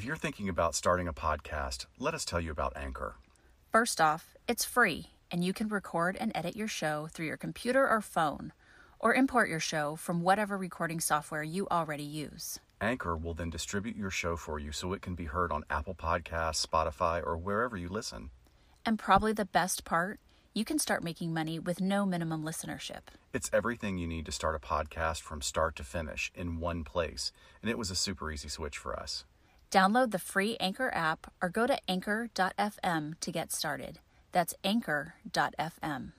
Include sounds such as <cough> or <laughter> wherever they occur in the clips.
If you're thinking about starting a podcast, let us tell you about Anchor. First off, it's free, and you can record and edit your show through your computer or phone, or import your show from whatever recording software you already use. Anchor will then distribute your show for you so it can be heard on Apple Podcasts, Spotify, or wherever you listen. And probably the best part, you can start making money with no minimum listenership. It's everything you need to start a podcast from start to finish in one place, and it was a super easy switch for us. Download the free Anchor app or go to anchor.fm to get started. That's anchor.fm.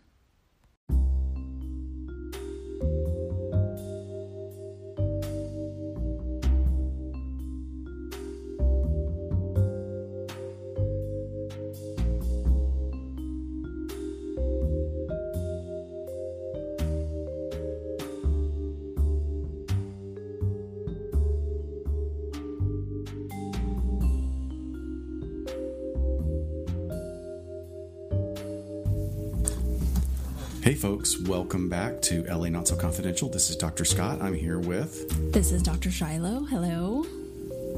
folks, welcome back to LA Not So Confidential. This is Dr. Scott. I'm here with. This is Dr. Shiloh. Hello.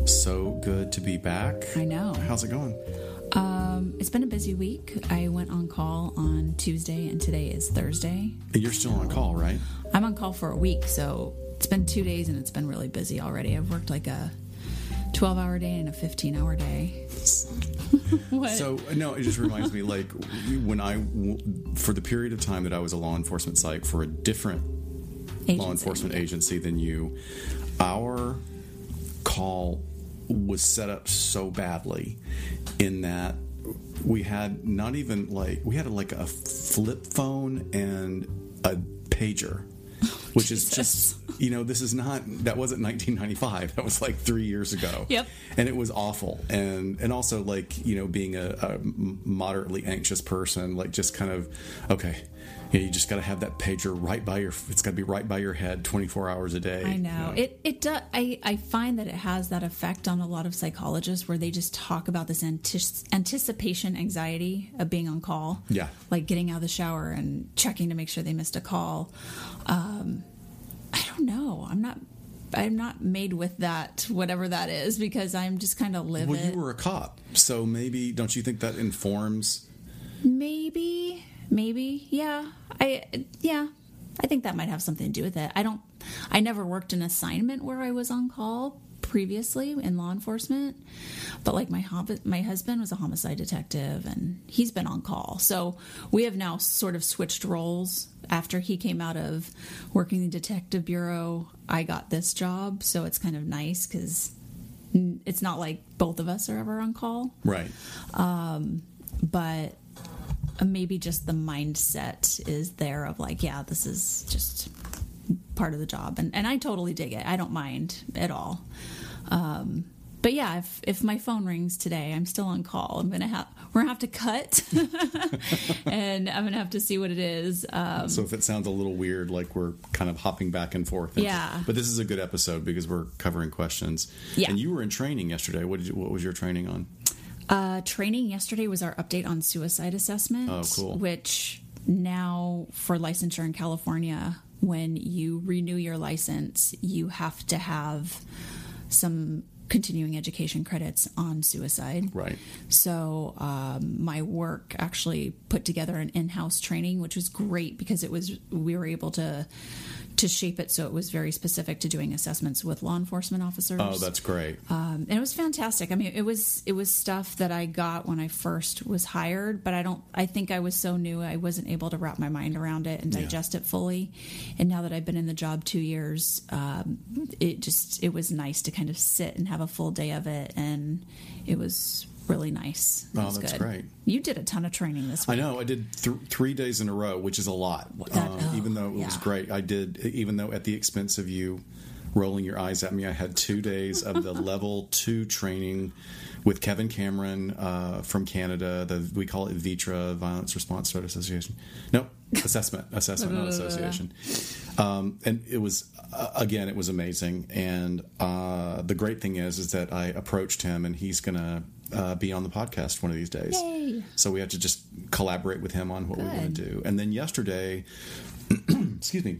So good to be back. I know. How's it going? Um, it's been a busy week. I went on call on Tuesday, and today is Thursday. You're still on call, right? I'm on call for a week, so it's been two days, and it's been really busy already. I've worked like a 12 hour day and a 15 hour day. <laughs> what? So no, it just reminds me like when I for the period of time that I was a law enforcement psych for a different agency, law enforcement agency than you, our call was set up so badly in that we had not even like we had like a flip phone and a pager <laughs> which is just you know this is not that wasn't 1995 that was like three years ago yep and it was awful and and also like you know being a, a moderately anxious person like just kind of okay yeah, you just got to have that pager right by your. It's got to be right by your head, twenty four hours a day. I know. You know? it. It does. I I find that it has that effect on a lot of psychologists where they just talk about this anticipation anxiety of being on call. Yeah, like getting out of the shower and checking to make sure they missed a call. Um, I don't know. I'm not I'm not made with that, whatever that is, because I'm just kind of living. Well, you were a cop, so maybe don't you think that informs? Maybe, maybe, yeah. I yeah, I think that might have something to do with it. I don't. I never worked an assignment where I was on call previously in law enforcement, but like my my husband was a homicide detective and he's been on call. So we have now sort of switched roles. After he came out of working the detective bureau, I got this job, so it's kind of nice because it's not like both of us are ever on call, right? Um, but maybe just the mindset is there of like, yeah, this is just part of the job, and and I totally dig it. I don't mind at all. Um, but yeah, if if my phone rings today, I'm still on call. I'm gonna have we're gonna have to cut, <laughs> and I'm gonna have to see what it is. Um, so if it sounds a little weird, like we're kind of hopping back and forth, yeah. But this is a good episode because we're covering questions. Yeah. And you were in training yesterday. What did you, what was your training on? Uh, training yesterday was our update on suicide assessment. Oh, cool. Which now for licensure in California, when you renew your license, you have to have some continuing education credits on suicide. Right. So um, my work actually put together an in-house training, which was great because it was we were able to to shape it so it was very specific to doing assessments with law enforcement officers. Oh, that's great. Um, and it was fantastic. I mean, it was it was stuff that I got when I first was hired, but I don't. I think I was so new, I wasn't able to wrap my mind around it and digest yeah. it fully. And now that I've been in the job two years, um, it just it was nice to kind of sit and have a full day of it, and it was really nice. oh, that's good. great. You did a ton of training this week. I know. I did th- three days in a row, which is a lot. That, um, oh, even though it yeah. was great, I did. Even though at the expense of you rolling your eyes at me, I had two days of the <laughs> level two training with Kevin Cameron uh, from Canada. The we call it VITRA, Violence Response Threat Association. No, assessment, <laughs> assessment, not association. Um, and it was uh, again, it was amazing. And uh, the great thing is, is that I approached him, and he's gonna uh, be on the podcast one of these days. Yay. So we had to just collaborate with him on what Good. we want to do. And then yesterday, <clears throat> excuse me,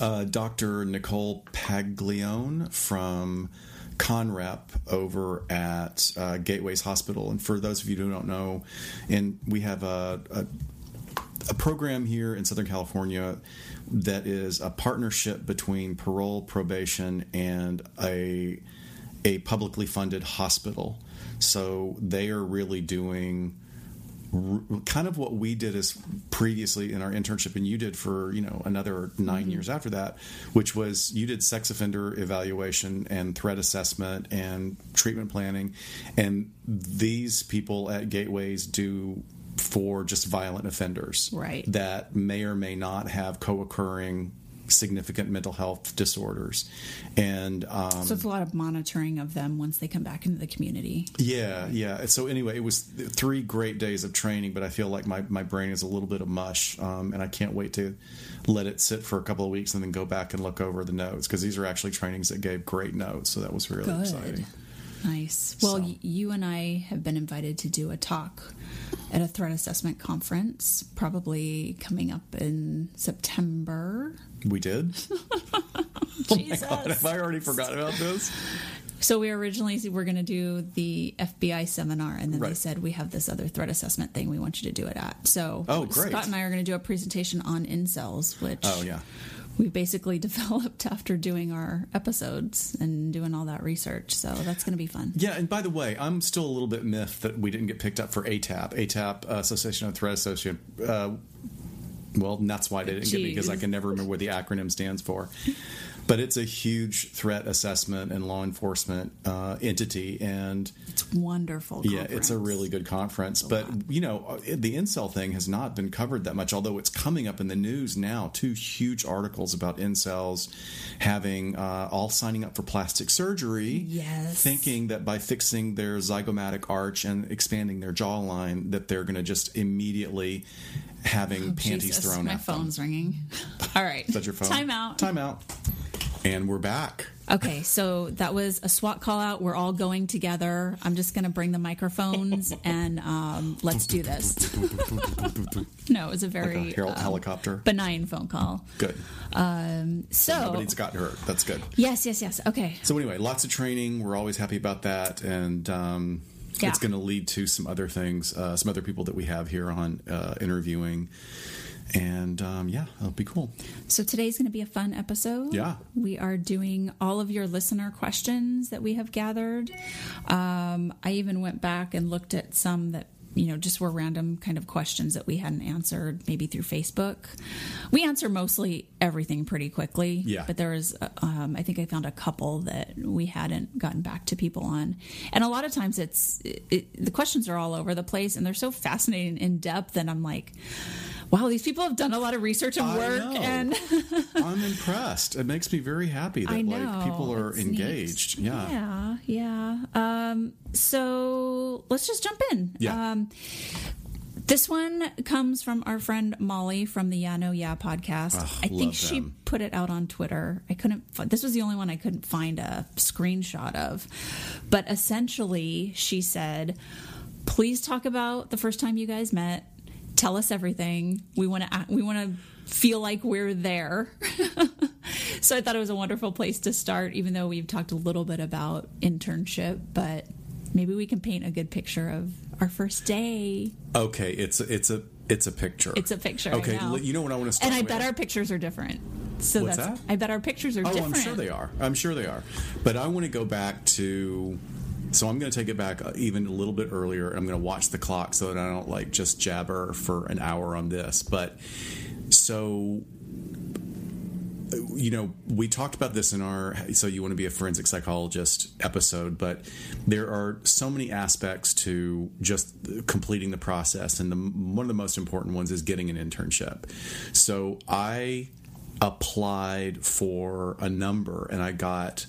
uh, Dr. Nicole Paglione from conrep over at uh, Gateways Hospital. And for those of you who don't know, and we have a, a a program here in Southern California that is a partnership between parole, probation, and a a publicly funded hospital. So they are really doing kind of what we did as previously in our internship and you did for you know another 9 mm-hmm. years after that which was you did sex offender evaluation and threat assessment and treatment planning and these people at gateways do for just violent offenders right. that may or may not have co-occurring significant mental health disorders. And um, so it's a lot of monitoring of them once they come back into the community. Yeah yeah. So anyway it was three great days of training but i feel like my, my brain is a little bit of mush um, and i can't wait to let it sit for a couple of weeks and then go back and look over the notes because these are actually trainings that gave great notes so that was really Good. exciting Nice. Well, so. you and I have been invited to do a talk at a threat assessment conference, probably coming up in September. We did. <laughs> oh my god! Have I already forgotten about this? So we originally were going to do the FBI seminar, and then right. they said we have this other threat assessment thing we want you to do it at. So oh, great. Scott and I are going to do a presentation on incels, which oh yeah, we basically <laughs> developed after doing our episodes and doing all that research. So that's going to be fun. Yeah, and by the way, I'm still a little bit miffed that we didn't get picked up for ATAP, ATAP uh, Association of Threat Associate. Uh, well, that's why they didn't Jeez. get me because I can never remember what the acronym stands for but it's a huge threat assessment and law enforcement uh, entity, and it's wonderful. Conference. Yeah, it's a really good conference. But you know, uh, the incel thing has not been covered that much, although it's coming up in the news now. Two huge articles about incels having uh, all signing up for plastic surgery, yes. thinking that by fixing their zygomatic arch and expanding their jawline, that they're going to just immediately having oh, panties Jesus, thrown my at them. My phone's ringing. <laughs> All right. Is that your phone? Time out. Time out. And we're back. Okay, so that was a SWAT call out. We're all going together. I'm just going to bring the microphones <laughs> and um, let's do this. <laughs> no, it was a very like a um, helicopter benign phone call. Good. Um, so nobody's gotten hurt. That's good. Yes, yes, yes. Okay. So anyway, lots of training. We're always happy about that, and um, yeah. it's going to lead to some other things, uh, some other people that we have here on uh, interviewing and um, yeah, it'll be cool. So today's going to be a fun episode. Yeah, we are doing all of your listener questions that we have gathered. Um, I even went back and looked at some that you know just were random kind of questions that we hadn't answered maybe through facebook we answer mostly everything pretty quickly yeah but there was um, i think i found a couple that we hadn't gotten back to people on and a lot of times it's it, it, the questions are all over the place and they're so fascinating in depth and i'm like wow, these people have done a lot of research and work. And <laughs> I'm impressed. It makes me very happy that like people are it's engaged. Neat. Yeah, yeah, yeah. Um, so let's just jump in. Yeah. Um, this one comes from our friend Molly from the Yeah No Yeah podcast. Oh, I think she them. put it out on Twitter. I couldn't. This was the only one I couldn't find a screenshot of, but essentially she said, "Please talk about the first time you guys met." Tell us everything. We want to we want to feel like we're there. <laughs> so I thought it was a wonderful place to start even though we've talked a little bit about internship, but maybe we can paint a good picture of our first day. Okay, it's it's a it's a picture. It's a picture. Okay, you know what I want to start. And I with? bet our pictures are different. So What's that's that? I bet our pictures are different. oh, different. I'm sure they are. I'm sure they are. But I want to go back to so I'm going to take it back uh, even a little bit earlier. I'm going to watch the clock so that I don't like just jabber for an hour on this. But so you know, we talked about this in our So You Want to Be a Forensic Psychologist episode, but there are so many aspects to just completing the process. And the, one of the most important ones is getting an internship. So I applied for a number and I got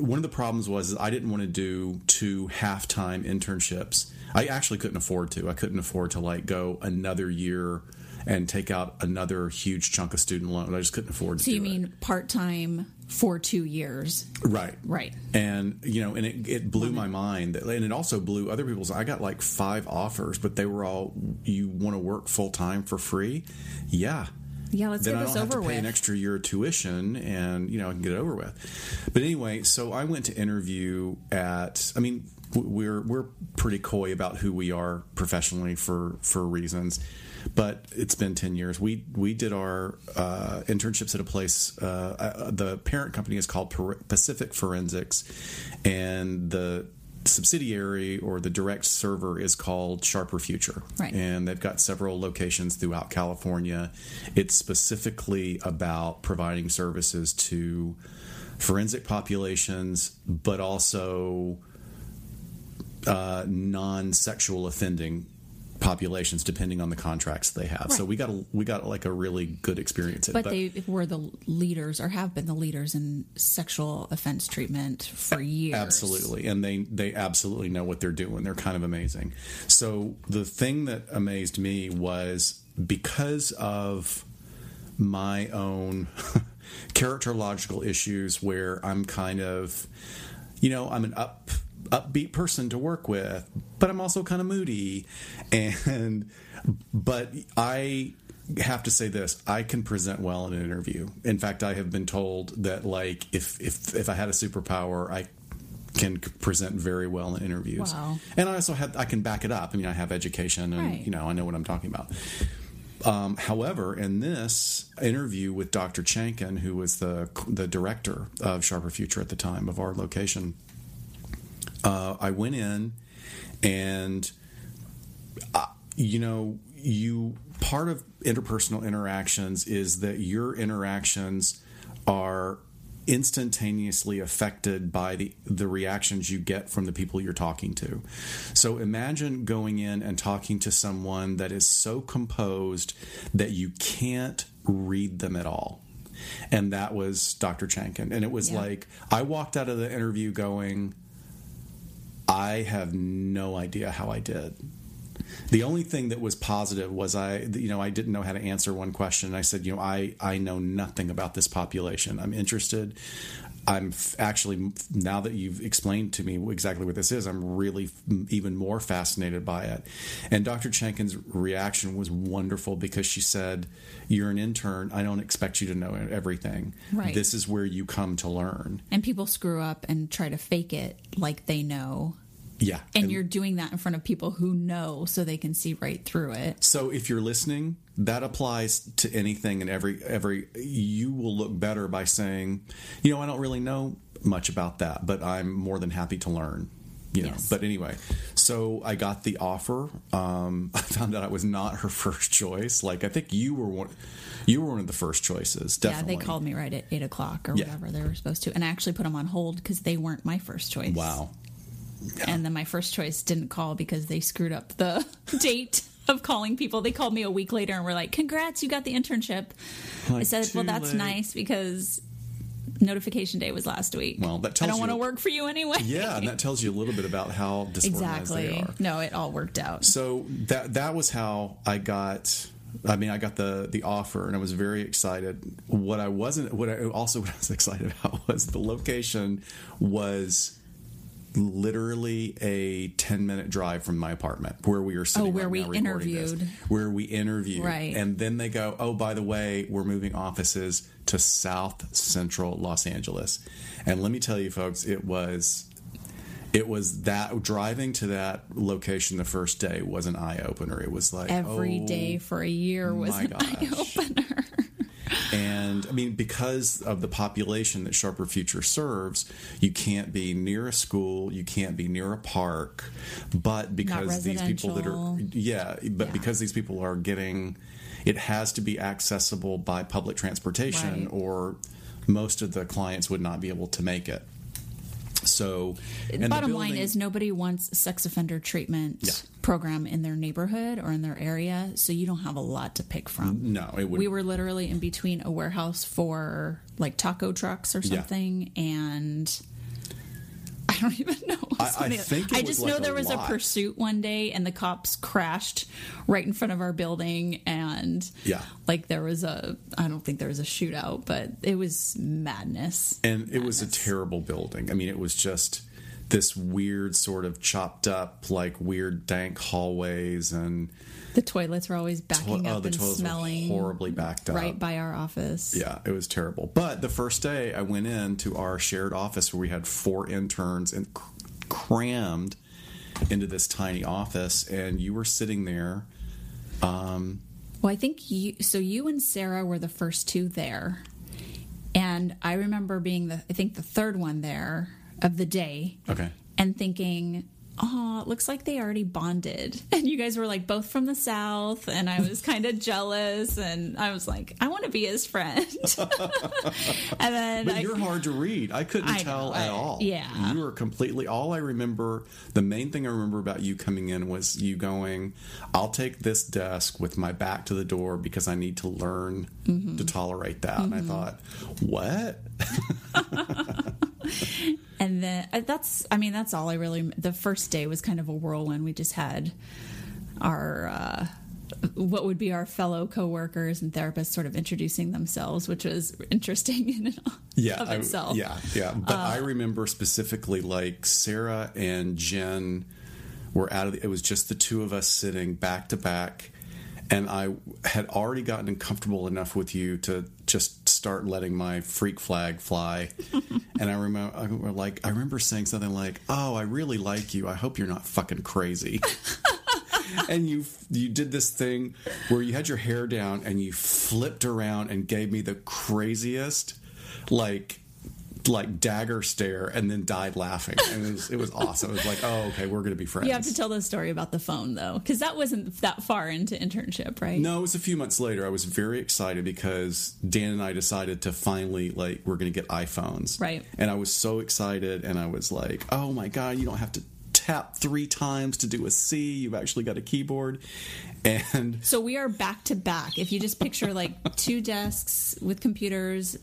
one of the problems was I didn't want to do two half time internships. I actually couldn't afford to. I couldn't afford to like go another year and take out another huge chunk of student loan. I just couldn't afford to. So you mean part time for two years? Right, right. And you know, and it, it blew my mind, and it also blew other people's. I got like five offers, but they were all, "You want to work full time for free?" Yeah, Yeah, let's then get I this don't have over to pay with. an extra year of tuition, and you know I can get it over with. But anyway, so I went to interview at. I mean, we're we're pretty coy about who we are professionally for for reasons. But it's been ten years. We we did our uh, internships at a place. Uh, uh, the parent company is called Pacific Forensics, and the subsidiary or the direct server is called Sharper Future. Right. And they've got several locations throughout California. It's specifically about providing services to forensic populations, but also uh, non sexual offending populations depending on the contracts they have. So we got a, we got like a really good experience at But they were the leaders, or have been the leaders in sexual offense treatment for years. Absolutely, and they they absolutely know what they're doing. They're kind of amazing. So the thing that amazed me was because of my own <laughs> characterological issues, where I'm kind of, you know, I'm an up upbeat person to work with, but I'm also kind of moody, and but I have to say this i can present well in an interview in fact i have been told that like if if if i had a superpower i can present very well in interviews Wow. and i also have i can back it up i mean i have education and Right. you know i know what i'm talking about um, however, in this interview with Dr. Chankin, who was the the director of Sharper Future at the time of our location, uh, I went in and uh, you know you part of interpersonal interactions is that your interactions are instantaneously affected by the the reactions you get from the people you're talking to. So imagine going in and talking to someone that is so composed that you can't read them at all. And that was Dr. Chankin. And it was Yeah. like I walked out of the interview going I have no idea how I did. The only thing that was positive was I, you know, I didn't know how to answer one question. I said, you know, I, I know nothing about this population. I'm interested. I'm f- actually, now that you've explained to me exactly what this is, I'm really f- even more fascinated by it. And Dr. Chankin's reaction was wonderful because she said, You're an intern. I don't expect you to know everything. Right. This is where you come to learn. And people screw up and try to fake it like they know. Yeah. And, you're doing that in front of people who know so they can see right through it. So if you're listening, that applies to anything and every every you will look better by saying, you know, I don't really know much about that, but I'm more than happy to learn. You know. Yes. But anyway, so I got the offer. Um, <laughs> I found out I was not her first choice. Like I think you were one you were one of the first choices, definitely. Yeah, they called me right at eight o'clock or Yeah. whatever they were supposed to, and I actually put them on hold because they weren't my first choice. Wow. And then my first choice didn't call because they screwed up the <laughs> date of calling people. They called me a week later and were like, "Congrats, you got the internship." I said, "Well, that's late. nice because notification day was last week. Well, that I tells don't you- want to work for you anyway." Yeah, and that tells you a little bit about how disorganized they exactly. are. No, it all worked out. So that that was how I got. I mean, I got the the offer, and I was very excited. What I wasn't, what I also <laughs> what I was excited about was the location was literally a 10 minute drive from my apartment where we are oh, sitting Oh, where right we recording this. interviewed. where we interviewed Right. and then they go oh by the way we're moving offices to south central los angeles and let me tell you folks it was it was that driving to that location the first day was an eye opener. It was like Every oh, day for a year was an eye opener. And I mean, because of the population that Sharper Future serves, you can't be near a school, you can't be near a park. But because these people that are, yeah, but Yeah. because these people are getting, it has to be accessible by public transportation, Right. or most of the clients would not be able to make it. So, the Bottom line building- is nobody wants sex offender treatment Yeah. Program in their neighborhood or in their area, so you don't have a lot to pick from. no, it would. We were literally in between a warehouse for like taco trucks or Yeah. something, and I don't <laughs> even know. I- I think it I just like know there was lot. a pursuit one day, and the cops crashed right in front of our building, and Yeah. like there was a I don't think there was a shootout, but it was madness. and it was a terrible building. I mean, it was just this weird sort of chopped up, like weird dank hallways and the toilets were always backing oh, up the and toilets were smelling horribly backed up. right by our office. Yeah, it was terrible. But the first day I went into our shared office where we had four interns and cr- crammed into this tiny office, and you were sitting there. Um, Well, I think you. So you and Sarah were the first two there, and I remember being the. I think the third one there of the day, okay. and thinking, "Oh, it looks like they already bonded." <laughs> And you guys were like both from the south, and I was kind of jealous, and I was like, "I want to be his friend." <laughs> and then But I, you're hard to read. I couldn't I tell know, at I- all. yeah. You were completely. All I remember, the main thing I remember about you coming in was you going, I'll take this desk with my back to the door because I need to learn Mm-hmm. to tolerate that. And I thought, what? <laughs> <laughs> and then uh, that's i mean that's all i really the first day was kind of a whirlwind we just had our uh what would be our fellow coworkers and therapists sort of introducing themselves which was interesting <laughs> in and yeah, of itself Uh, yeah, yeah. But I remember specifically like Sarah and Jen were out of. The, it was just the two of us sitting back to back, and I had already gotten comfortable enough with you to just start letting my freak flag fly. <laughs> and I remember, I remember, like, I remember saying something like, "Oh, I really like you. I hope you're not fucking crazy." <laughs> and you you did this thing where you had your hair down and you flipped around and gave me the craziest like like dagger stare and then died laughing. And it was, it was awesome. It was like oh okay we're gonna be friends. You have to tell the story about the phone though because that wasn't that far into internship right? No it was a few months later. I was very excited because dan and i decided to finally like we're gonna get iphones. Right. and i was so excited and i was like oh my god you don't have to tap three times to do a c. You've actually got a keyboard. And so we are back to back. If you just picture like two desks with computers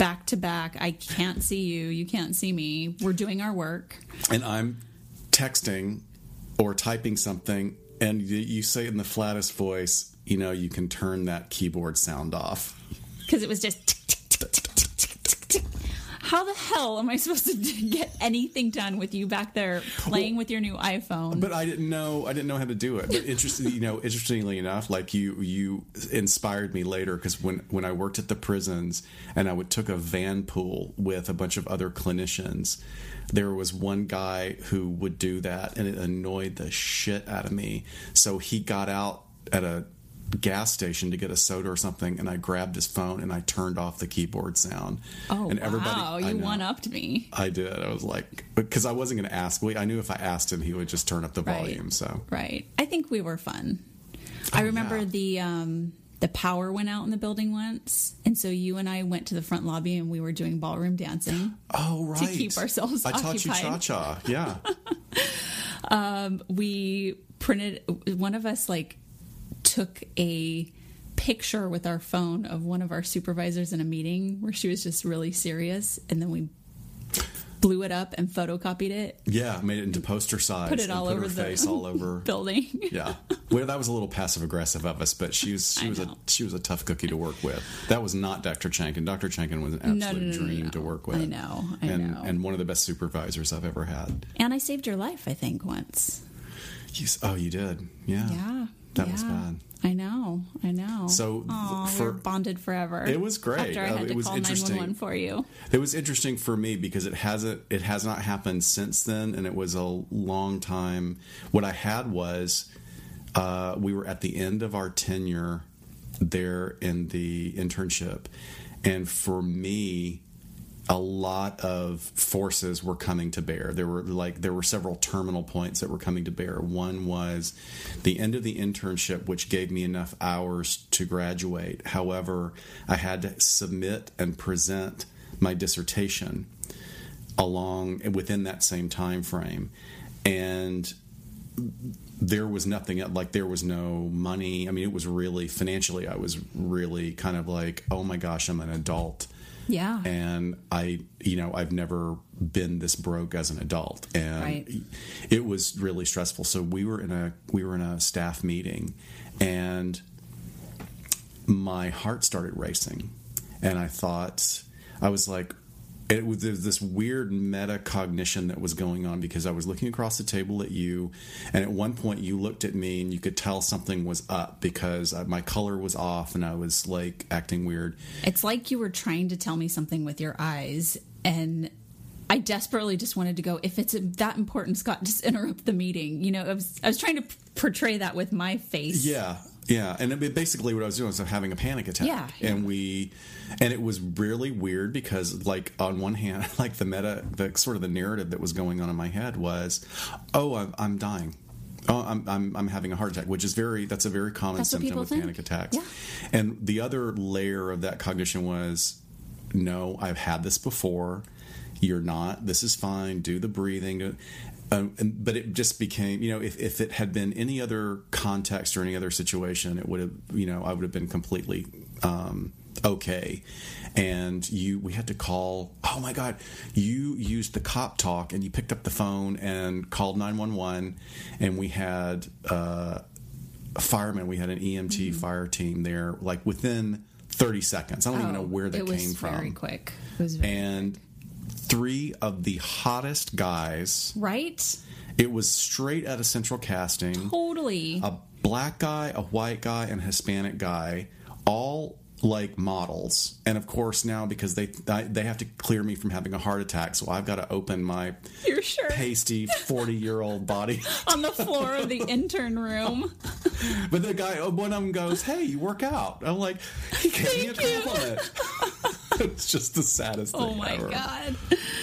back to back i can't see you you can't see me we're doing our work and I'm texting or typing something, and you, you say in the flattest voice, you know, you can turn that keyboard sound off. because it was just how the hell am i supposed to <laughs> get anything done with you back there playing with your new iphone But I didn't know I didn't know how to do it. But interesting, you know, interestingly enough, like you you inspired me later because when when I worked at the prisons and I would took a van pool with a bunch of other clinicians, there was one guy who would do that, and it annoyed the shit out of me. So he got out at a gas station to get a soda or something and I grabbed his phone and I turned off the keyboard sound. oh and everybody wow you one upped me I did. I was like, because I wasn't going to ask. I knew if I asked him, he would just turn up the Right. volume. So right i think we were fun i remember yeah. the um the power went out in the building once and so you and i went to the front lobby and we were doing ballroom dancing <gasps> Oh, right. To keep ourselves I taught you occupied. cha cha. Yeah. <laughs> Um, we printed one of us like took a picture with our phone of one of our supervisors in a meeting where she was just really serious and then we blew it up and photocopied it yeah. Made it into poster size. Put it all put over her the face all over. <laughs> building Yeah. Well, that was a little passive aggressive of us, but she was she I was a she was a tough cookie to work with. That was not Dr. Chankin. Dr. Chankin was an absolute no, no, no, dream to work with. I know, I and know. and one of the best supervisors I've ever had. and i saved your life i think once You, oh, you did. Yeah. yeah That was yeah. bad. i know i know So, Aw, for- we're bonded forever It was great. after i Uh, had it to was call interesting. for you It was interesting for me because it hasn't it has not happened since then, and it was a long time. What I had was uh, we were at the end of our tenure there in the internship, and for me, a lot of forces were coming to bear. There were like there were several terminal points that were coming to bear. One was the end of the internship, which gave me enough hours to graduate. However, I had to submit and present my dissertation along within that same time frame, and there was nothing like there was no money. I mean, it was really financially. I was really kind of like, oh my gosh, I'm an adult yeah and I, you know, I've never been this broke as an adult, and Right. it was really stressful. So we were in a we were in a staff meeting, and my heart started racing, and I thought I was like, it was this weird metacognition that was going on because I was looking across the table at you, and at one point you looked at me and you could tell something was up because uh, my color was off and I was like acting weird. It's like you were trying to tell me something with your eyes, and I desperately just wanted to go. If it's that important, Scott, just interrupt the meeting. You know, I was I was trying to portray that with my face. Yeah, yeah, and it, basically what I was doing was having a panic attack. Yeah, and we, and it was really weird because, like, on one hand, <laughs> like the meta, the sort of the narrative that was going on in my head was, "Oh, I'm, I'm dying." Oh, I'm, I'm, I'm having a heart attack, which is very that's a very common that's symptom of think. panic attacks. Yeah. And the other layer of that cognition was, no, I've had this before. You're not. This is fine. Do the breathing. Um, and, but it just became, you know, if, if it had been any other context or any other situation, it would have, you know, I would have been completely um, okay. And you, we had to call. Oh my God, you used the cop talk and you picked up the phone and called nine one one, and we had uh, a fireman. We had an EMT mm-hmm. fire team there, like within thirty seconds. I don't oh, even know where that came from. Very quick. It was very and. Quick three of the hottest guys. Right? It was straight out of central casting. Totally. A black guy, a white guy, and a Hispanic guy, all like models. And of course now because they they have to clear me from having a heart attack, so I've got to open my Your shirt. pasty 40-year-old body <laughs> on the floor of the intern room. but the guy uh, one of them goes, "Hey, you work out." I'm like, "He gave me a compliment." <laughs> <laughs> it's just the saddest oh thing. Oh my ever. god!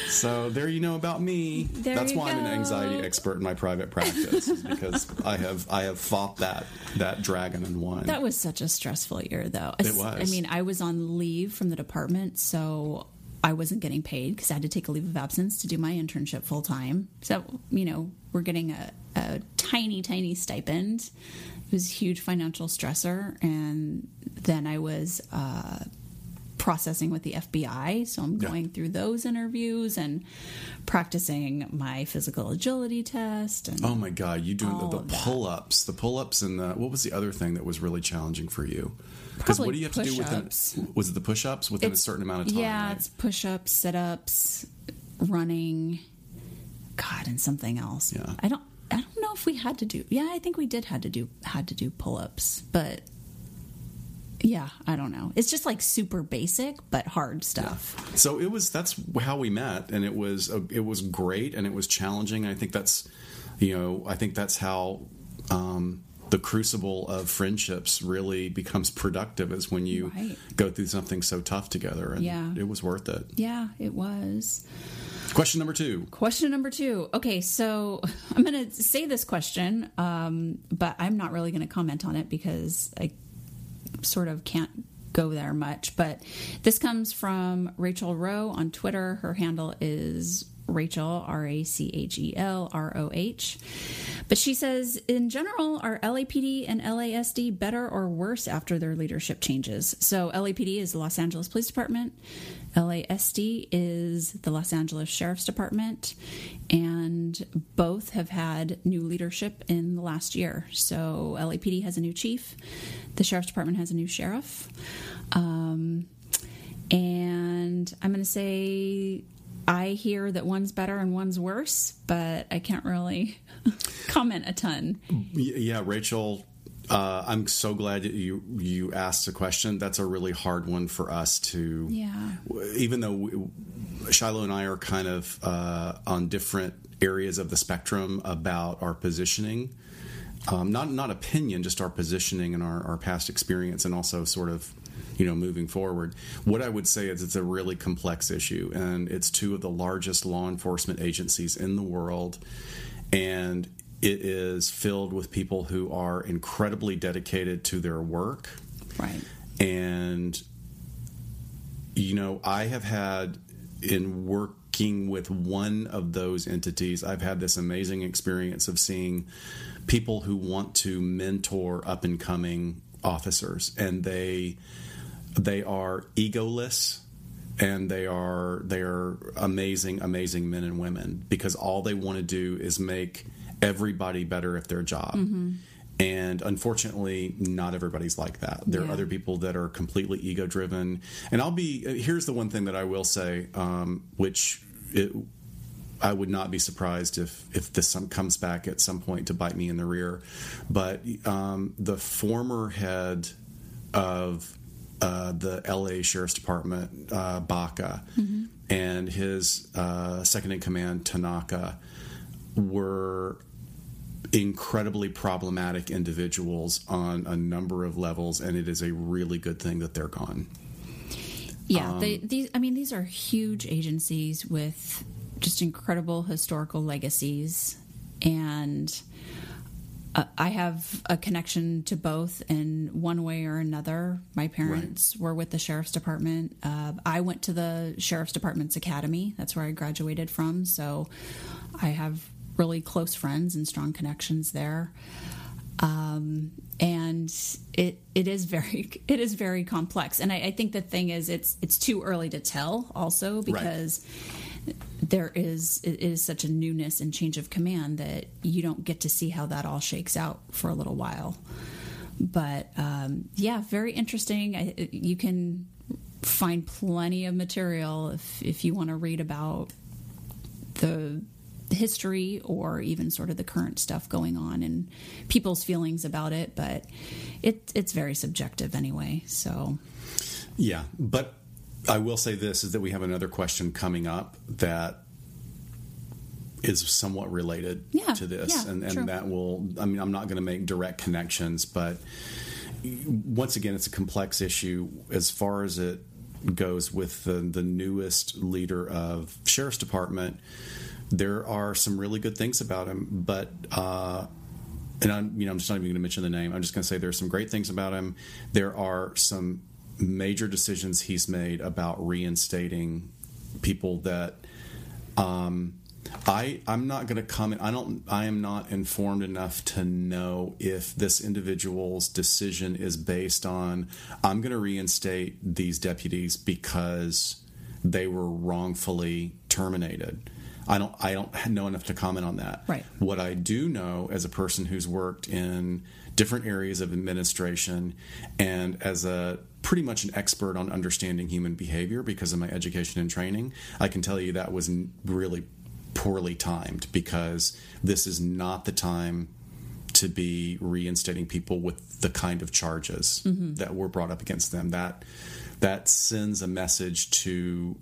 So there you know about me. There That's why go. I'm an anxiety expert in my private practice because I have I have fought that that dragon and won. That was such a stressful year, though. It was. I mean, I was on leave from the department, so I wasn't getting paid because I had to take a leave of absence to do my internship full time. So you know, we're getting a, a tiny, tiny stipend. It was a huge financial stressor, and then I was. Uh, processing with the FBI. So I'm going yeah. through those interviews and practicing my physical agility test. And oh my God, you doing the, the pull ups, the pull ups, and the what was the other thing that was really challenging for you? Because what do you have to do with Was it the push ups within it's, a certain amount of time? Yeah, right? it's push ups, sit ups, running. God, and something else. Yeah, I don't. I don't know if we had to do. Yeah, I think we did had to do had to do pull ups, but yeah, I don't know. It's just like super basic but hard stuff. Yeah. So it was that's how we met and it was it was great and it was challenging. I think that's you know, I think that's how um, the crucible of friendships really becomes productive is when you right. go through something so tough together and yeah. it was worth it. Yeah, it was. Question number two. Question number two. Okay, so <laughs> I'm going to say this question, um, but I'm not really going to comment on it because I sort of can't go there much. But this comes from Rachel Rowe on Twitter. Her handle is Rachel, R A C H E L R O H. But she says, in general, are LAPD and LASD better or worse after their leadership changes? So, LAPD is the Los Angeles Police Department, LASD is the Los Angeles Sheriff's Department, and both have had new leadership in the last year. So, LAPD has a new chief, the Sheriff's Department has a new sheriff. Um, and I'm going to say I hear that one's better and one's worse, but I can't really <laughs> comment a ton. Yeah, Rachel, uh, I'm so glad that you you asked the question. That's a really hard one for us to. Yeah. Even though we, Shiloh and I are kind of uh, on different areas of the spectrum about our positioning. Um, not not opinion, just our positioning and our, our past experience, and also sort of you know moving forward. What I would say is it's a really complex issue, and it's two of the largest law enforcement agencies in the world, and it is filled with people who are incredibly dedicated to their work. Right. And you know, I have had in working with one of those entities, I've had this amazing experience of seeing people who want to mentor up and coming officers and they they are egoless and they are they are amazing amazing men and women because all they want to do is make everybody better at their job mm-hmm. And unfortunately, not everybody's like that. There yeah. are other people that are completely ego driven. And I'll be here's the one thing that I will say, um, which it, I would not be surprised if if this comes back at some point to bite me in the rear. But um, the former head of uh, the L.A. Sheriff's Department, uh, Baca, mm-hmm. and his uh, second in command, Tanaka, were incredibly problematic individuals on a number of levels, and it is a really good thing that they're gone. Yeah, um, they, these. I mean, these are huge agencies with just incredible historical legacies, and uh, I have a connection to both in one way or another. My parents right. were with the sheriff's department. Uh, I went to the sheriff's department's academy. That's where I graduated from. So I have really close friends and strong connections there. Um, and it it is very <laughs> it is very complex. And I, I, think the thing is it's it's too early to tell also because right. There is it is such a newness and change of command that you don't get to see how that all shakes out for a little while. But um, yeah, very interesting. I, you can find plenty of material if if you want to read about the history or even sort of the current stuff going on and people's feelings about it, but it, it's very subjective anyway. So, yeah, but I will say this is that we have another question coming up that is somewhat related yeah, to this, yeah, and, and that will. I mean, I'm not going to make direct connections, but once again, it's a complex issue as far as it goes with the, the newest leader of sheriff's department there are some really good things about him, but uh, and I'm you know I'm just not even going to mention the name. I'm just going to say there's some great things about him. There are some major decisions he's made about reinstating people that um, I I'm not going to comment. I don't. I am not informed enough to know if this individual's decision is based on I'm going to reinstate these deputies because they were wrongfully terminated I don't I don't know enough to comment on that. Right. What I do know as a person who's worked in different areas of administration and as a pretty much an expert on understanding human behavior because of my education and training, I can tell you that was really poorly timed because this is not the time to be reinstating people with the kind of charges mm-hmm. that were brought up against them. That that sends a message to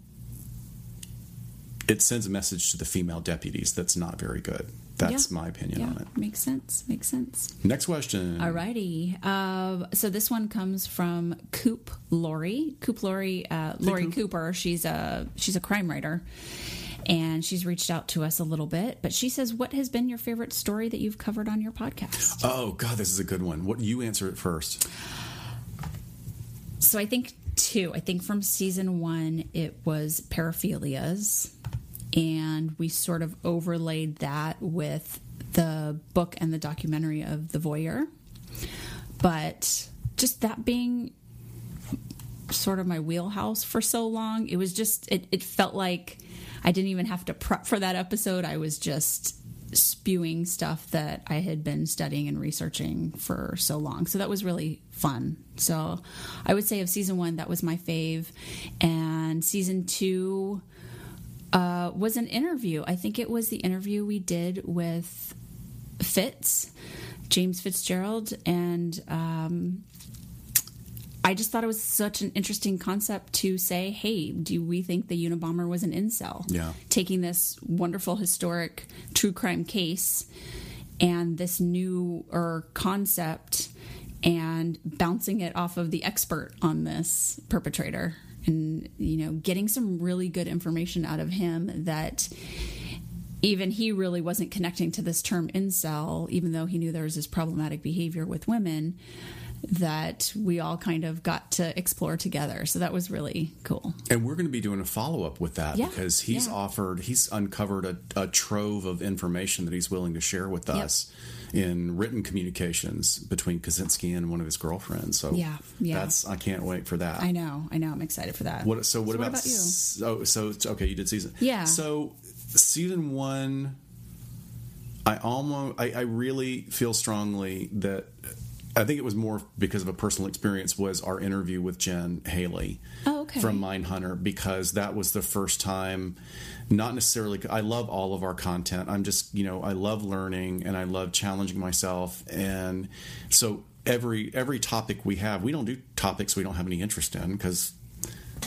it sends a message to the female deputies that's not very good. That's yeah. my opinion yeah. on it. Makes sense. Makes sense. Next question. Alrighty. Uh, so this one comes from Coop Lori. Coop Lori. Uh, Lori Coop. Cooper. She's a she's a crime writer, and she's reached out to us a little bit. But she says, "What has been your favorite story that you've covered on your podcast?" Oh God, this is a good one. What you answer it first. So I think two. I think from season one, it was paraphilias and we sort of overlaid that with the book and the documentary of The Voyeur. But just that being sort of my wheelhouse for so long, it was just, it, it felt like I didn't even have to prep for that episode. I was just spewing stuff that I had been studying and researching for so long. So that was really fun. So I would say of season one, that was my fave. And season two, uh, was an interview. I think it was the interview we did with Fitz, James Fitzgerald, and um, I just thought it was such an interesting concept to say, hey, do we think the Unabomber was an incel? Yeah. Taking this wonderful historic true crime case and this new or concept and bouncing it off of the expert on this perpetrator and you know getting some really good information out of him that even he really wasn't connecting to this term incel even though he knew there was this problematic behavior with women that we all kind of got to explore together. So that was really cool. And we're going to be doing a follow up with that yeah, because he's yeah. offered, he's uncovered a, a, trove of information that he's willing to share with us. In written communications between Kaczynski and one of his girlfriends. So yeah, yeah, that's I can't wait for that. I know, I know, I'm excited for that. What so? What, so about, what about you? Oh, so, so okay, you did season. Yeah. So season one, I almost, I, I really feel strongly that I think it was more because of a personal experience was our interview with Jen Haley oh, okay. from Mindhunter because that was the first time not necessarily I love all of our content. I'm just, you know, I love learning and I love challenging myself and so every every topic we have, we don't do topics we don't have any interest in because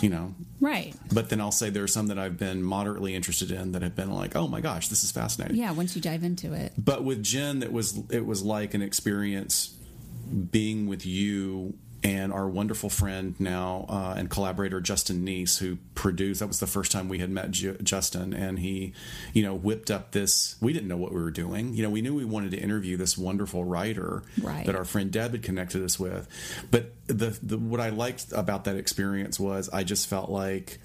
you know. Right. But then I'll say there are some that I've been moderately interested in that have been like, oh my gosh, this is fascinating. Yeah, once you dive into it. But with Jen, it was it was like an experience being with you and our wonderful friend now uh, and collaborator Justin Neese, who produced. That was the first time we had met J- Justin, and he, you know, whipped up this. We didn't know what we were doing. You know, we knew we wanted to interview this wonderful writer right. that our friend Deb had connected us with. But the, the what I liked about that experience was I just felt like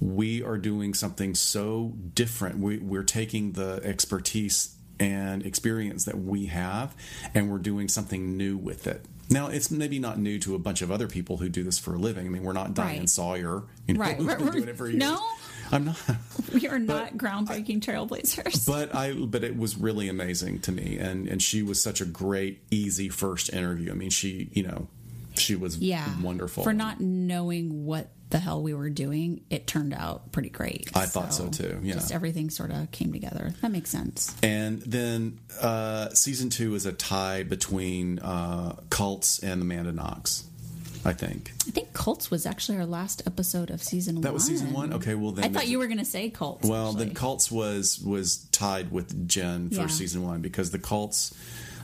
we are doing something so different. We, we're taking the expertise and experience that we have, and we're doing something new with it. Now, it's maybe not new to a bunch of other people who do this for a living. I mean, we're not Diane right. Sawyer, you know, right. <laughs> who's been doing it for years. No, I'm not. <laughs> We are not groundbreaking trailblazers. <laughs> But I, but it was really amazing to me, and and she was such a great, easy first interview. I mean, she, you know, she was yeah wonderful for not knowing what the hell we were doing, it turned out pretty great. I thought so, so too. Yeah, just everything sort of came together. That makes sense. And then uh, season two is a tie between uh, Cults and Amanda Knox. I think. I think Cults was actually our last episode of season one. That was season one. Okay, well then I thought you were going to say Cults. Well, actually. then Cults was was tied with Jen for yeah. season one because the Cults,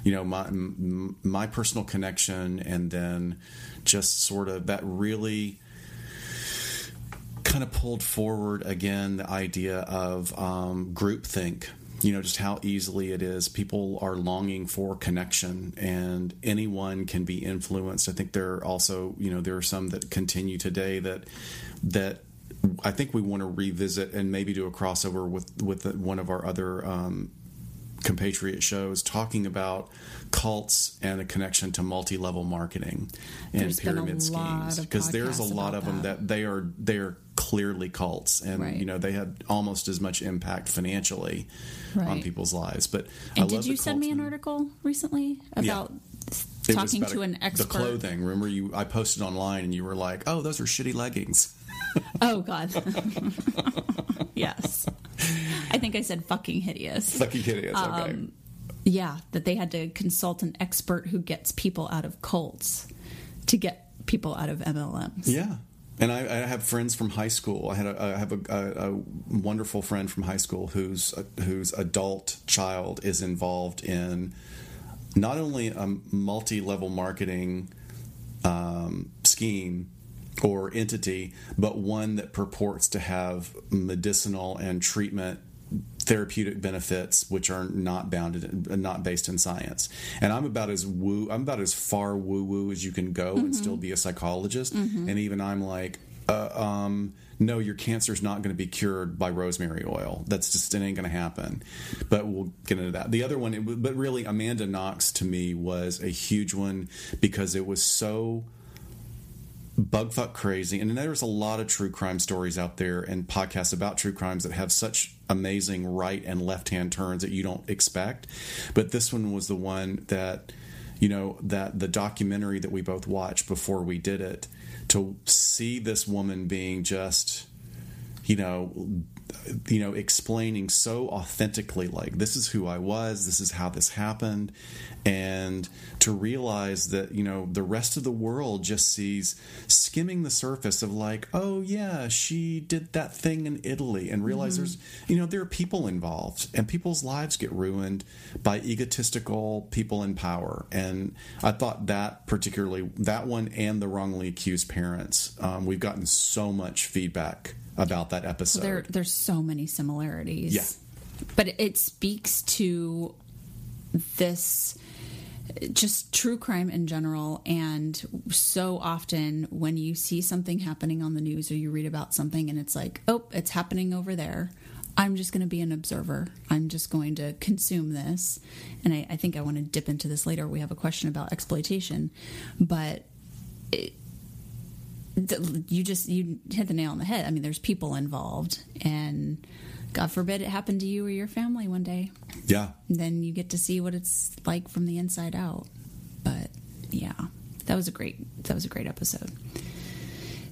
you know, my my personal connection, and then just sort of that really kind of pulled forward again the idea of um, groupthink. You know, just how easily it is. People are longing for connection, and anyone can be influenced. I think there are also, you know, there are some that continue today that that I think we want to revisit and maybe do a crossover with with one of our other um, compatriot shows talking about cults and a connection to multi-level marketing and there's pyramid schemes because there's a lot of them that. that they are they are clearly cults and right. you know they had almost as much impact financially right. on people's lives but and did you send me an article recently about yeah. talking about to a, an expert the clothing remember you i posted online and you were like oh those are shitty leggings <laughs> oh god <laughs> yes I think I said fucking hideous. Fucking hideous. Okay. Um, yeah, that they had to consult an expert who gets people out of cults to get people out of MLMs. Yeah. And I, I have friends from high school. I had a, I have a, a, a wonderful friend from high school whose whose adult child is involved in not only a multi-level marketing um, scheme or entity, but one that purports to have medicinal and treatment therapeutic benefits which are not bounded not based in science. And i'm about as woo i'm about as far woo woo as you can go mm-hmm. and still be a psychologist. Mm-hmm. and even i'm like uh, um, no your cancer's not going to be cured by rosemary oil. That's just it ain't going to happen. But we'll get into that. The other one but really amanda knox to me was a huge one because it was so bugfuck crazy. And there's a lot of true crime stories out there and podcasts about true crimes that have such amazing right and left hand turns that you don't expect. But this one was the one that, you know, that the documentary that we both watched before we did it, to see this woman being just, you know, you know, explaining so authentically, like, this is who I was, this is how this happened, and to realize that you know the rest of the world just sees skimming the surface of like oh yeah she did that thing in italy and realize mm-hmm. there's you know there are people involved and people's lives get ruined by egotistical people in power and i thought that particularly that one and the wrongly accused parents um, we've gotten so much feedback about that episode there, there's so many similarities yeah but it speaks to this just true crime in general. And so often when you see something happening on the news or you read about something and it's like, oh, it's happening over there. I'm just going to be an observer. I'm just going to consume this. And I, I think I want to dip into this later. We have a question about exploitation. But it, you just you hit the nail on the head. I mean, there's people involved, and God forbid it happened to you or your family one day. Yeah. Then you get to see what it's like from the inside out. But yeah, that was a great that was a great episode.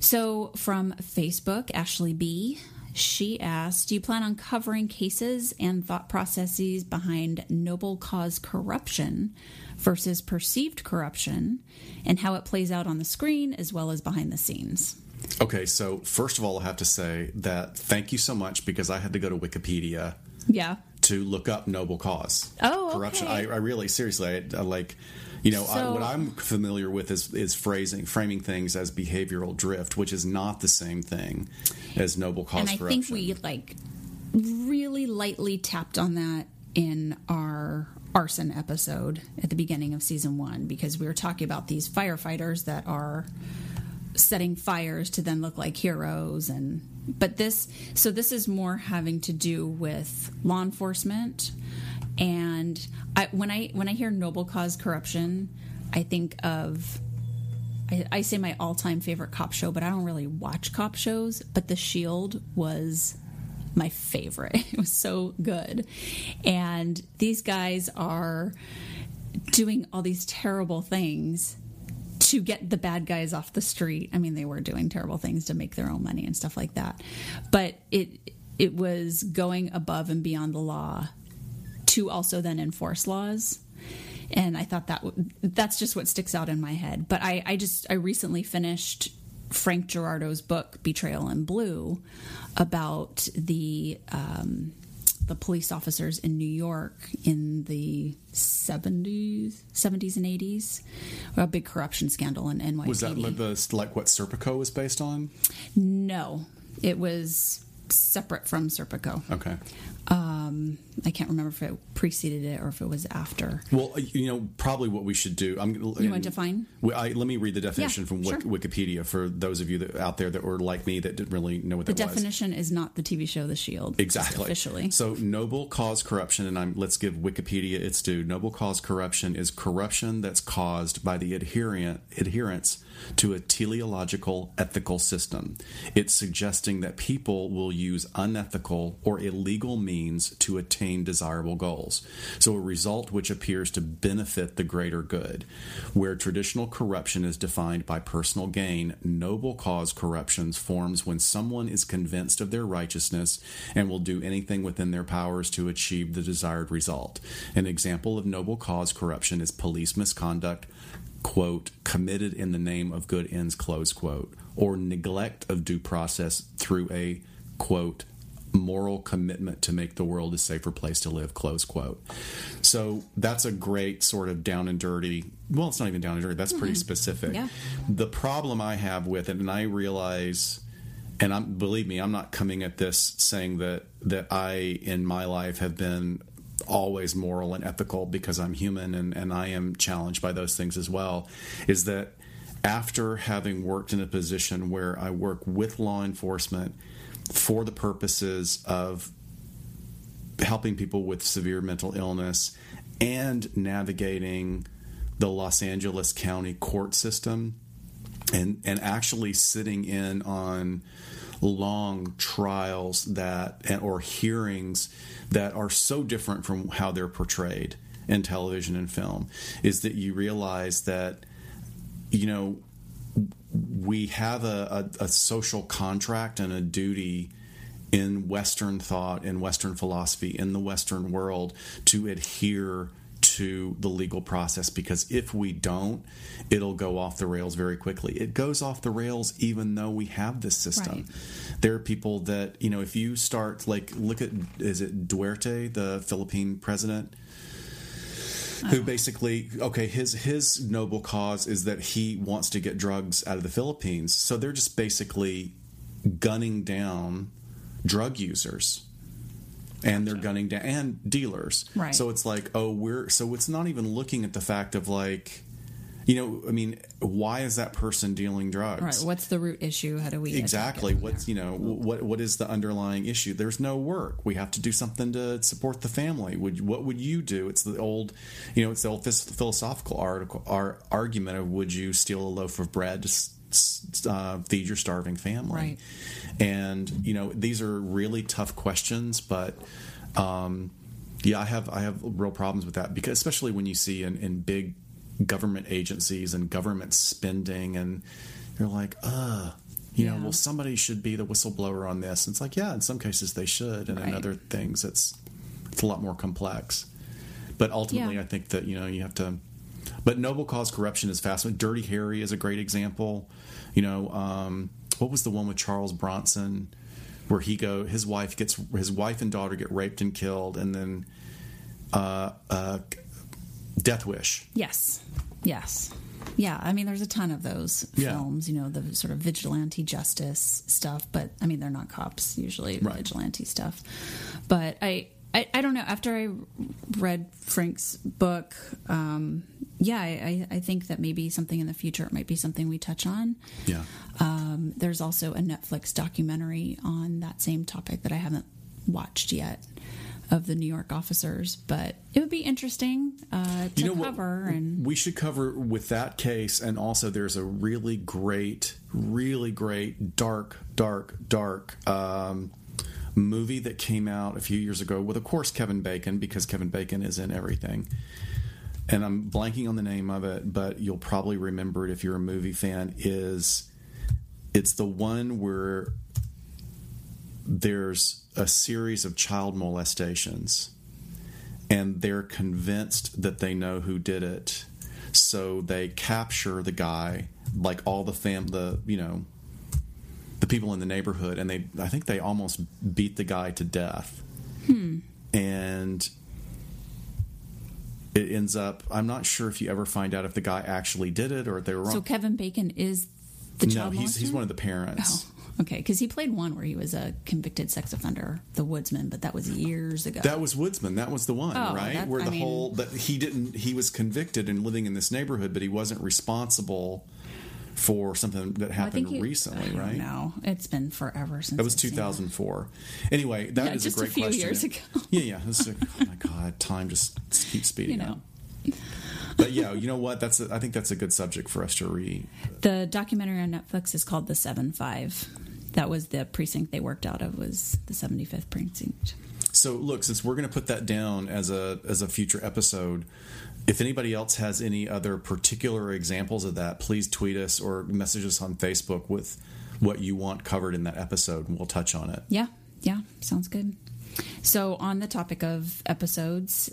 So from Facebook, Ashley B. She asked, Do you plan on covering cases and thought processes behind noble cause corruption versus perceived corruption and how it plays out on the screen as well as behind the scenes? Okay, so first of all, I have to say that thank you so much because I had to go to Wikipedia. Yeah. To look up noble cause. Oh, corruption. okay. I, I really, seriously, I, I like, you know, I, what I'm familiar with is is phrasing, framing things as behavioral drift, which is not the same thing as noble cause and I corruption. think we like really lightly tapped on that in our arson episode at the beginning of season one because we were talking about these firefighters that are setting fires to then look like heroes and but this so this is more having to do with law enforcement and I, when i when i hear noble cause corruption i think of I, I say my all-time favorite cop show, but I don't really watch cop shows. But The Shield was my favorite. <laughs> It was so good, and these guys are doing all these terrible things to get the bad guys off the street. I mean, they were doing terrible things to make their own money and stuff like that, but it it was going above and beyond the law to also then enforce laws and I thought that w- that's just what sticks out in my head. But I, I just I recently finished Frank Girardi's book Betrayal in Blue about the um, the police officers in New York in the seventies, seventies and eighties, a big corruption scandal in NYPD. was that the, like what Serpico was based on? no, it was separate from Serpico. Okay. Um, I can't remember if it preceded it or if it was after. Well, uh, you know, probably what we should do. I'm. You want to define? Well, I, let me read the definition Yeah, from sure. Wikipedia for those of you that out there that were like me that didn't really know what The that was. definition is not the TV show The Shield. Exactly. Officially. So noble cause corruption, and I'm let's give Wikipedia its due. Noble cause corruption is corruption that's caused by the adherent adherence to a teleological ethical system. It's suggesting that people will use unethical or illegal means to attain desirable goals. So a result which appears to benefit the greater good. Where traditional corruption is defined by personal gain, noble cause corruptions forms when someone is convinced of their righteousness and will do anything within their powers to achieve the desired result. An example of noble cause corruption is police misconduct, quote, committed in the name of good ends, close quote, or neglect of due process through a, quote, moral commitment to make the world a safer place to live, close quote. So that's a great sort of down and dirty, well, it's not even down and dirty, that's pretty mm-hmm. specific. Yeah. The problem I have with it, and I realize and I'm believe me, I'm not coming at this saying that that I in my life have been always moral and ethical because I'm human and, and I am challenged by those things as well, is that after having worked in a position where I work with law enforcement for the purposes of helping people with severe mental illness and navigating the Los Angeles County court system and and actually sitting in on long trials that or hearings that are so different from how they're portrayed in television and film is that you realize that you know we have a, a, a social contract and a duty in Western thought, in Western philosophy, in the Western world to adhere to the legal process because if we don't, it'll go off the rails very quickly. It goes off the rails even though we have this system. Right. There are people that, you know, if you start, like, look at, is it Duterte, the Philippine president? Who basically okay his his noble cause is that he wants to get drugs out of the Philippines. So they're just basically gunning down drug users. And they're gunning down and dealers. Right. so it's like oh we're so it's not even looking at the fact of like you know i mean why is that person dealing drugs right. What's the root issue? How do we exactly what's you know what what is the underlying issue there's no work we have to do something to support the family would what would you do it's the old you know it's the old philosophical article our argument of would you steal a loaf of bread to s- uh, feed your starving family? Right. And you know, these are really tough questions, but. Um, yeah, I have I have real problems with that because especially when you see in, in big government agencies and government spending, and you're like, uh, you yeah. know, well, somebody should be the whistleblower on this. And it's like, yeah, in some cases they should, and right. in other things, it's it's a lot more complex. But ultimately, yeah. I think that you know you have to. But noble cause corruption is fascinating. Dirty Harry is a great example. You know, um, what was the one with Charles Bronson? where he go his wife gets his wife and daughter get raped and killed and then uh, uh, death wish yes yes yeah i mean there's a ton of those yeah. films you know the sort of vigilante justice stuff but i mean they're not cops usually right. vigilante stuff but I, I i don't know after i read frank's book um, yeah, I, I, think that maybe something in the future it might be something we touch on. Yeah. Um, there's also a Netflix documentary on that same topic that I haven't watched yet of the New York officers, but it would be interesting uh, to you know cover. What, and we should cover with that case, and also there's a really great, really great, dark, dark, dark. Um, movie that came out a few years ago with of course Kevin Bacon because Kevin Bacon is in everything and I'm blanking on the name of it, but you'll probably remember it if you're a movie fan. Is it's the one where there's a series of child molestations, and they're convinced that they know who did it, so they capture the guy, like all the fam, the you know, the people in the neighborhood, and they I think they almost beat the guy to death. Hmm. And it ends up i'm not sure if you ever find out if the guy actually did it or if they were wrong. So kevin bacon is the child no he's, he's one of the parents. Oh, okay because he played one where he was a convicted sex offender the woodsman but that was years ago that was woodsman that was the one oh, right where the I mean, whole that he didn't he was convicted and living in this neighborhood but he wasn't responsible for something that happened recently, right? No, it's been forever since. That was 2004. Anyway, that yeah, is just a great a few question. years ago. yeah, yeah. Like, oh my god, time just keeps <laughs> speeding you know. up. But yeah, you know what? That's a, I think that's a good subject for us to read. The documentary on Netflix is called The Seven Five. That was the precinct they worked out of. Was the 75th precinct. So look, since we're going to put that down as a as a future episode, if anybody else has any other particular examples of that, please tweet us or message us on Facebook with what you want covered in that episode, and we'll touch on it. Yeah, yeah, sounds good. So, on the topic of episodes,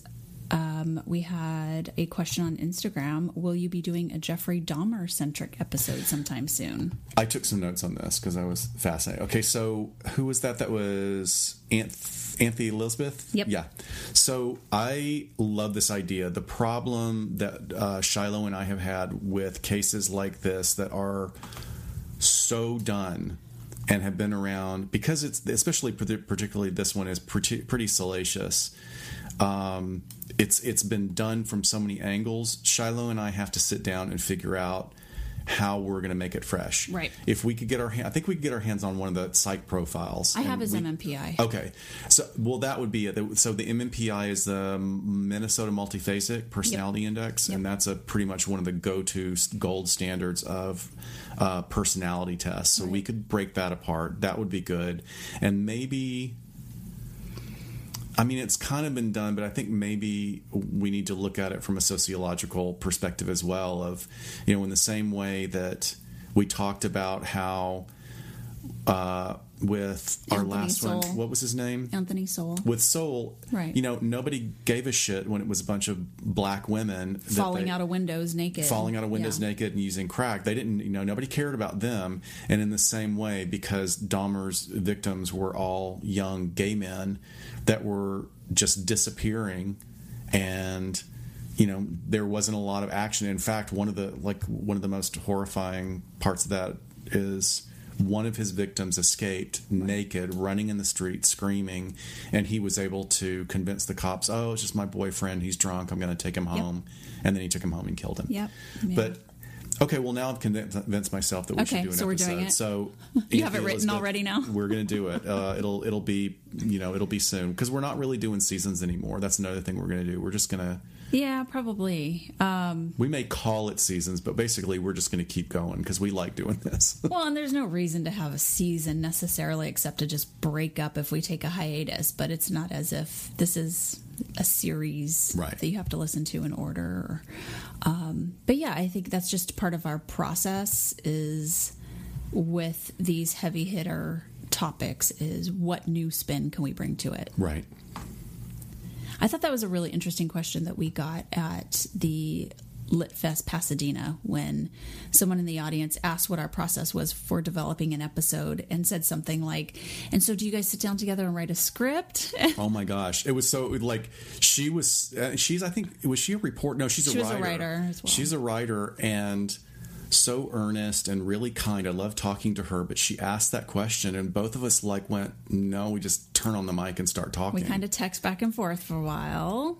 um, we had a question on Instagram. Will you be doing a Jeffrey Dahmer centric episode sometime soon? I took some notes on this because I was fascinated. Okay, so who was that? That was Anth- Anthony Elizabeth? Yep. Yeah. So I love this idea. The problem that uh, Shiloh and I have had with cases like this that are so done and have been around because it's especially particularly this one is pretty, pretty salacious um, it's it's been done from so many angles. Shiloh and I have to sit down and figure out how we're going to make it fresh. Right. If we could get our hand, I think we could get our hands on one of the psych profiles. I have his we, MMPI. Okay. So, well, that would be it. So the MMPI is the Minnesota Multiphasic Personality yep. Index, yep. and that's a pretty much one of the go-to gold standards of uh, personality tests. So right. we could break that apart. That would be good, and maybe I mean, it's kind of been done, but I think maybe we need to look at it from a sociological perspective as well. Of, you know, in the same way that we talked about how uh, with our last Sowell. one. What was his name? Anthony Sowell. With Sowell, right? You know, nobody gave a shit when it was a bunch of black women falling they, out of windows naked, falling out of windows yeah. naked and using crack. They didn't, you know, nobody cared about them. And in the same way, because Dahmer's victims were all young gay men that were just disappearing, and you know there wasn't a lot of action. In fact, one of the like one of the most horrifying parts of that is one of his victims escaped naked, running in the street, screaming, and he was able to convince the cops, "Oh, it's just my boyfriend. He's drunk. I'm going to take him home." Yep. And then he took him home and killed him. Yep. Yeah. But Okay, well now I've convinced myself that we okay, should do an so episode. We're doing it. So <laughs> you have it written already now. We're going to do it. <laughs> Uh, it'll it'll be you know it'll be soon because we're not really doing seasons anymore. That's another thing we're going to do. We're just going to yeah, probably. Um, we may call it seasons, but basically we're just going to keep going because we like doing <laughs> this. well, and there's no reason to have a season necessarily except to just break up if we take a hiatus. But it's not as if this is a series right. that you have to listen to in order. Um, but yeah, I think that's just part of our process is with these heavy hitter topics is what new spin can we bring to it? Right. I thought that was a really interesting question that we got at the LitFest Pasadena when someone in the audience asked what our process was for developing an episode and said something like, "And so, do you guys sit down together and write a script?" <laughs> oh my gosh, it was so like she was. Uh, she's I think was she a reporter? No, she's she a writer. a writer as well. She's a writer and so earnest and really kind. I love talking to her, but she asked that question, and both of us like went, "No, we just turn on the mic and start talking." We kind of text back and forth for a while.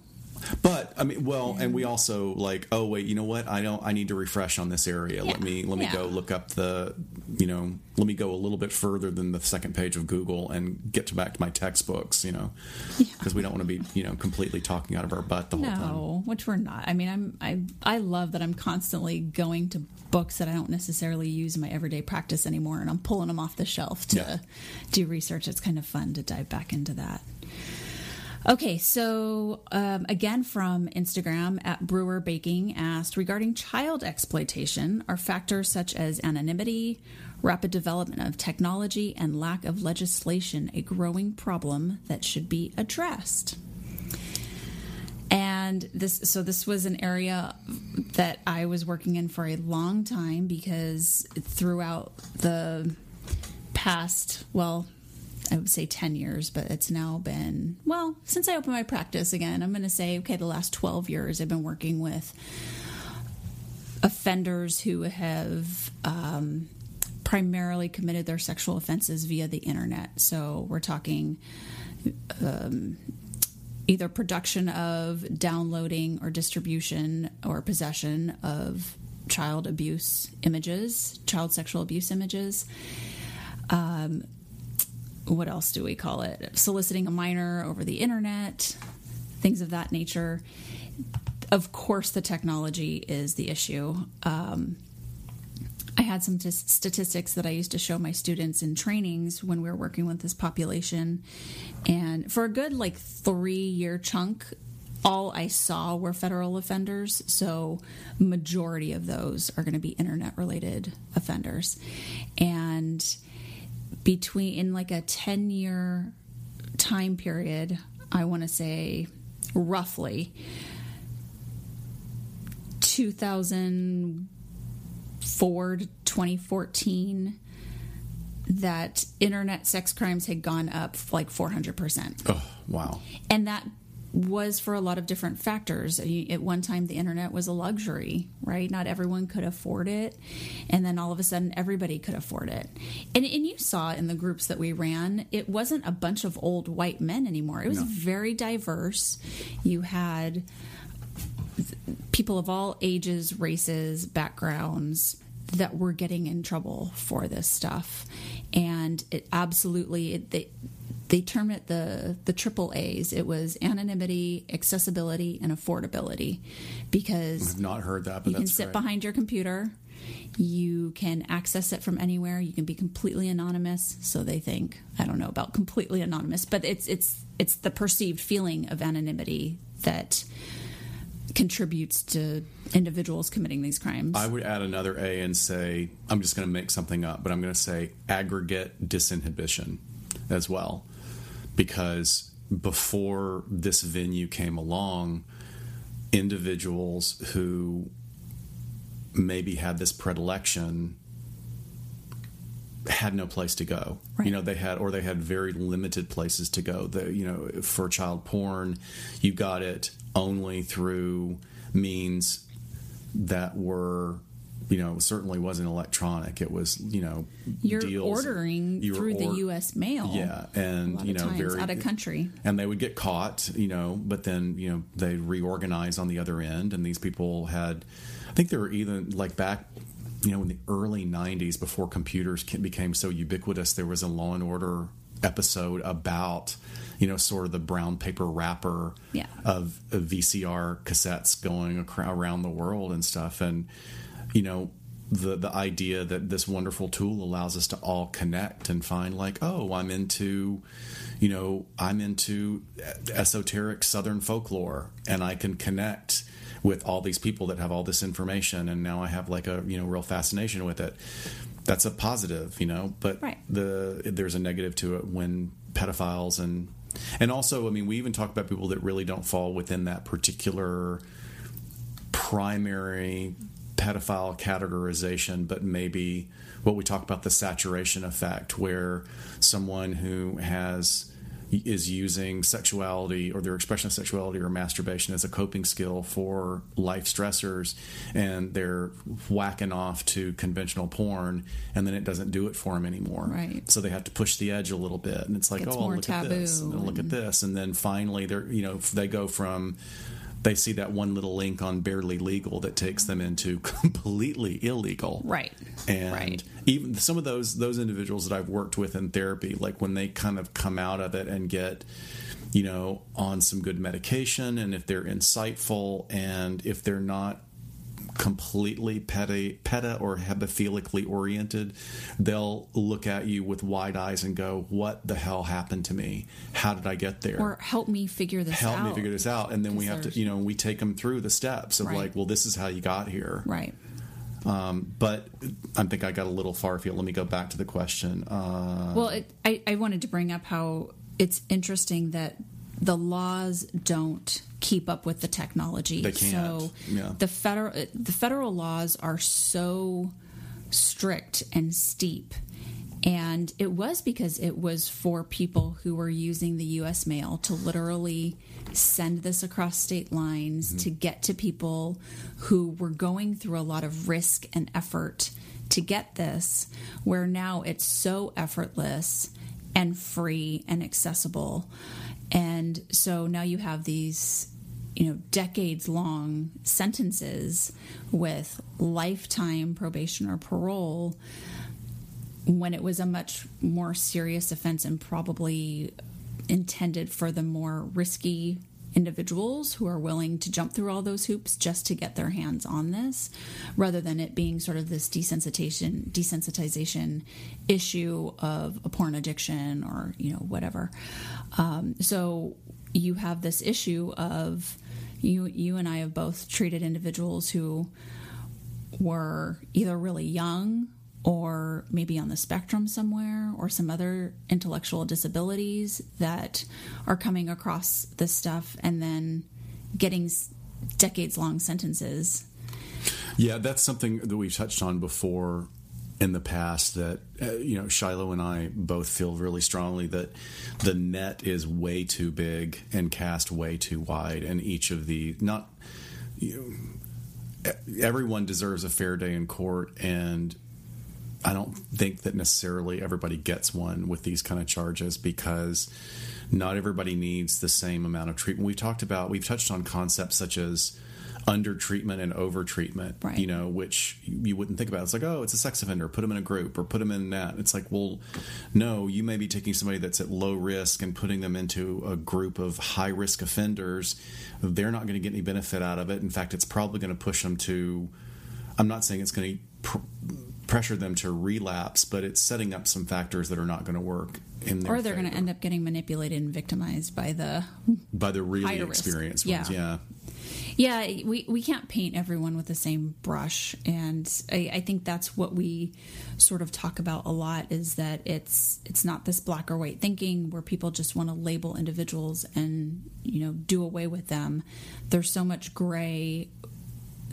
But I mean, well, and we also like, oh wait, you know what? I don't. I need to refresh on this area. Yeah. Let me let me Yeah. go look up the, you know, let me go a little bit further than the second page of Google and get to back to my textbooks. You know, because we don't want to be you know completely talking out of our butt the whole time. No, which we're not. I mean, I'm I I love that I'm constantly going to books that I don't necessarily use in my everyday practice anymore, and I'm pulling them off the shelf to Yeah. do research. It's kind of fun to dive back into that. Okay, so um, again from Instagram at Brewer Baking asked regarding child exploitation, are factors such as anonymity, rapid development of technology, and lack of legislation a growing problem that should be addressed? And this, so this was an area that I was working in for a long time because throughout the past, well, I would say 10 years, but it's now been, well, since I opened my practice again, I'm going to say, okay, the last 12 years I've been working with offenders who have um, primarily committed their sexual offenses via the internet. So we're talking um, either production of, downloading, or distribution or possession of child abuse images, child sexual abuse images. Um, what else do we call it? Soliciting a minor over the internet, things of that nature. Of course, the technology is the issue. Um, I had some t- statistics that I used to show my students in trainings when we were working with this population. And for a good like three year chunk, all I saw were federal offenders. So, majority of those are going to be internet related offenders. And between in like a 10 year time period, I want to say roughly 2004 to 2014 that internet sex crimes had gone up like 400%. Oh wow! And that was for a lot of different factors. At one time, the internet was a luxury, right? Not everyone could afford it. And then all of a sudden, everybody could afford it. And, and you saw in the groups that we ran, it wasn't a bunch of old white men anymore. It was No. very diverse. You had people of all ages, races, backgrounds that were getting in trouble for this stuff, and it absolutely it, they they term it the the triple A's. It was anonymity, accessibility, and affordability, because I've not heard that, but you can sit great. behind your computer. You can access it from anywhere. You can be completely anonymous. So they think I don't know about completely anonymous, but it's it's it's the perceived feeling of anonymity that contributes to individuals committing these crimes. I would add another A and say I'm just going to make something up, but I'm going to say aggregate disinhibition as well, because before this venue came along, individuals who maybe had this predilection had no place to go. Right. You know, they had or they had very limited places to go. The you know, for child porn, you got it only through means that were you know, certainly wasn't electronic. It was, you know, you're deals. ordering You were through the U.S. mail. Yeah, and you know, very out of country. and they would get caught, you know, but then you know they reorganize on the other end, and these people had, I think they were even like back, you know, in the early '90s before computers became so ubiquitous. There was a Law and Order episode about, you know, sort of the brown paper wrapper Yeah. of, of VCR cassettes going around the world and stuff, and you know. The, the idea that this wonderful tool allows us to all connect and find like oh I'm into you know I'm into esoteric southern folklore and I can connect with all these people that have all this information and now I have like a you know real fascination with it that's a positive you know but Right. the there's a negative to it when pedophiles and and also I mean we even talk about people that really don't fall within that particular primary pedophile categorization, but maybe what we talk about the saturation effect, where someone who has is using sexuality or their expression of sexuality or masturbation as a coping skill for life stressors and they're whacking off to conventional porn and then it doesn't do it for them anymore Right. so they have to push the edge a little bit and it's like oh more look at this taboo and look at this and then finally they're you know they go from they see that one little link on barely legal that takes them into <laughs> completely illegal Right. and Right. even some of those those individuals that I've worked with in therapy like when they kind of come out of it and get you know on some good medication and if they're insightful and if they're not completely peta, peta or hebephilically oriented, they'll look at you with wide eyes and go, "What the hell happened to me? How did I get there?" Or help me figure this out. help out. me figure this out and then we have to you know we take them through the steps of Right. like well this is how you got here Right. um, but i think i got a little far afield let me go back to the question uh, Well, it, I, I wanted to bring up how it's interesting that the laws don't keep up with the technology. They can't, So yeah. the federal the federal laws are so strict and steep. And it was because it was for people who were using the US mail to literally send this across state lines Mm-hmm. to get to people who were going through a lot of risk and effort to get this, where now it's so effortless and free and accessible. And so now you have these you know decades long sentences with lifetime probation or parole when it was a much more serious offense and probably intended for the more risky individuals who are willing to jump through all those hoops just to get their hands on this rather than it being sort of this desensitization desensitization issue of a porn addiction or you know whatever. Um, so you have this issue of you you and I have both treated individuals who were either really young or maybe on the spectrum somewhere or some other intellectual disabilities that are coming across this stuff and then getting decades long sentences. yeah that's something that we've touched on before in the past that uh, you know Shiloh and I both feel really strongly that the net is way too big and cast way too wide and each of the not you know, everyone deserves a fair day in court and I don't think that necessarily everybody gets one with these kind of charges because not everybody needs the same amount of treatment. We've talked about, we've touched on concepts such as under treatment and over treatment, Right. you know, which you wouldn't think about. It's like, oh, it's a sex offender, put them in a group or put them in that. It's like, well, no, you may be taking somebody that's at low risk and putting them into a group of high risk offenders. They're not going to get any benefit out of it. In fact, it's probably going to push them to, I'm not saying it's going to pr- pressure them to relapse, but it's setting up some factors that are not going to work in their Or they're going to end up getting manipulated and victimized by the by the really higher risk. experienced ones. Yeah. Yeah. yeah we, we can't paint everyone with the same brush and I, I think that's what we sort of talk about a lot is that it's it's not this black or white thinking where people just want to label individuals and you know do away with them there's so much gray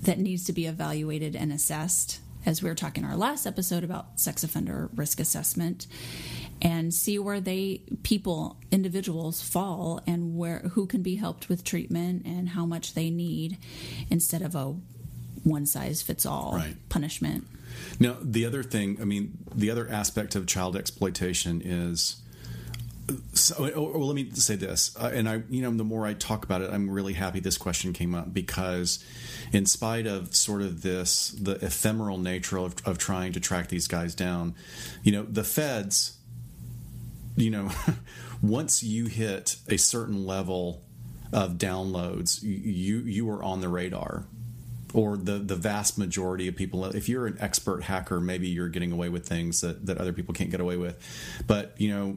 that needs to be evaluated and assessed as we were talking in our last episode about sex offender risk assessment and see where they people individuals fall and where who can be helped with treatment and how much they need instead of a one size fits all Right. punishment. Now, the other thing, I mean, the other aspect of child exploitation is. So, or, or let me say this, uh, and I, you know, the more I talk about it, I'm really happy this question came up because, in spite of sort of this, the ephemeral nature of, of trying to track these guys down, you know, the feds, you know, <laughs> once you hit a certain level of downloads, you you are on the radar or the the vast majority of people. If you're an expert hacker maybe you're getting away with things that, that other people can't get away with. But you know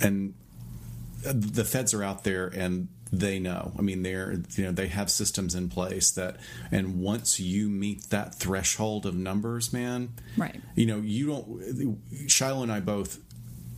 and the feds are out there and they know i mean they're you know they have systems in place that and once you meet that threshold of numbers man Right. you know you don't shiloh and i both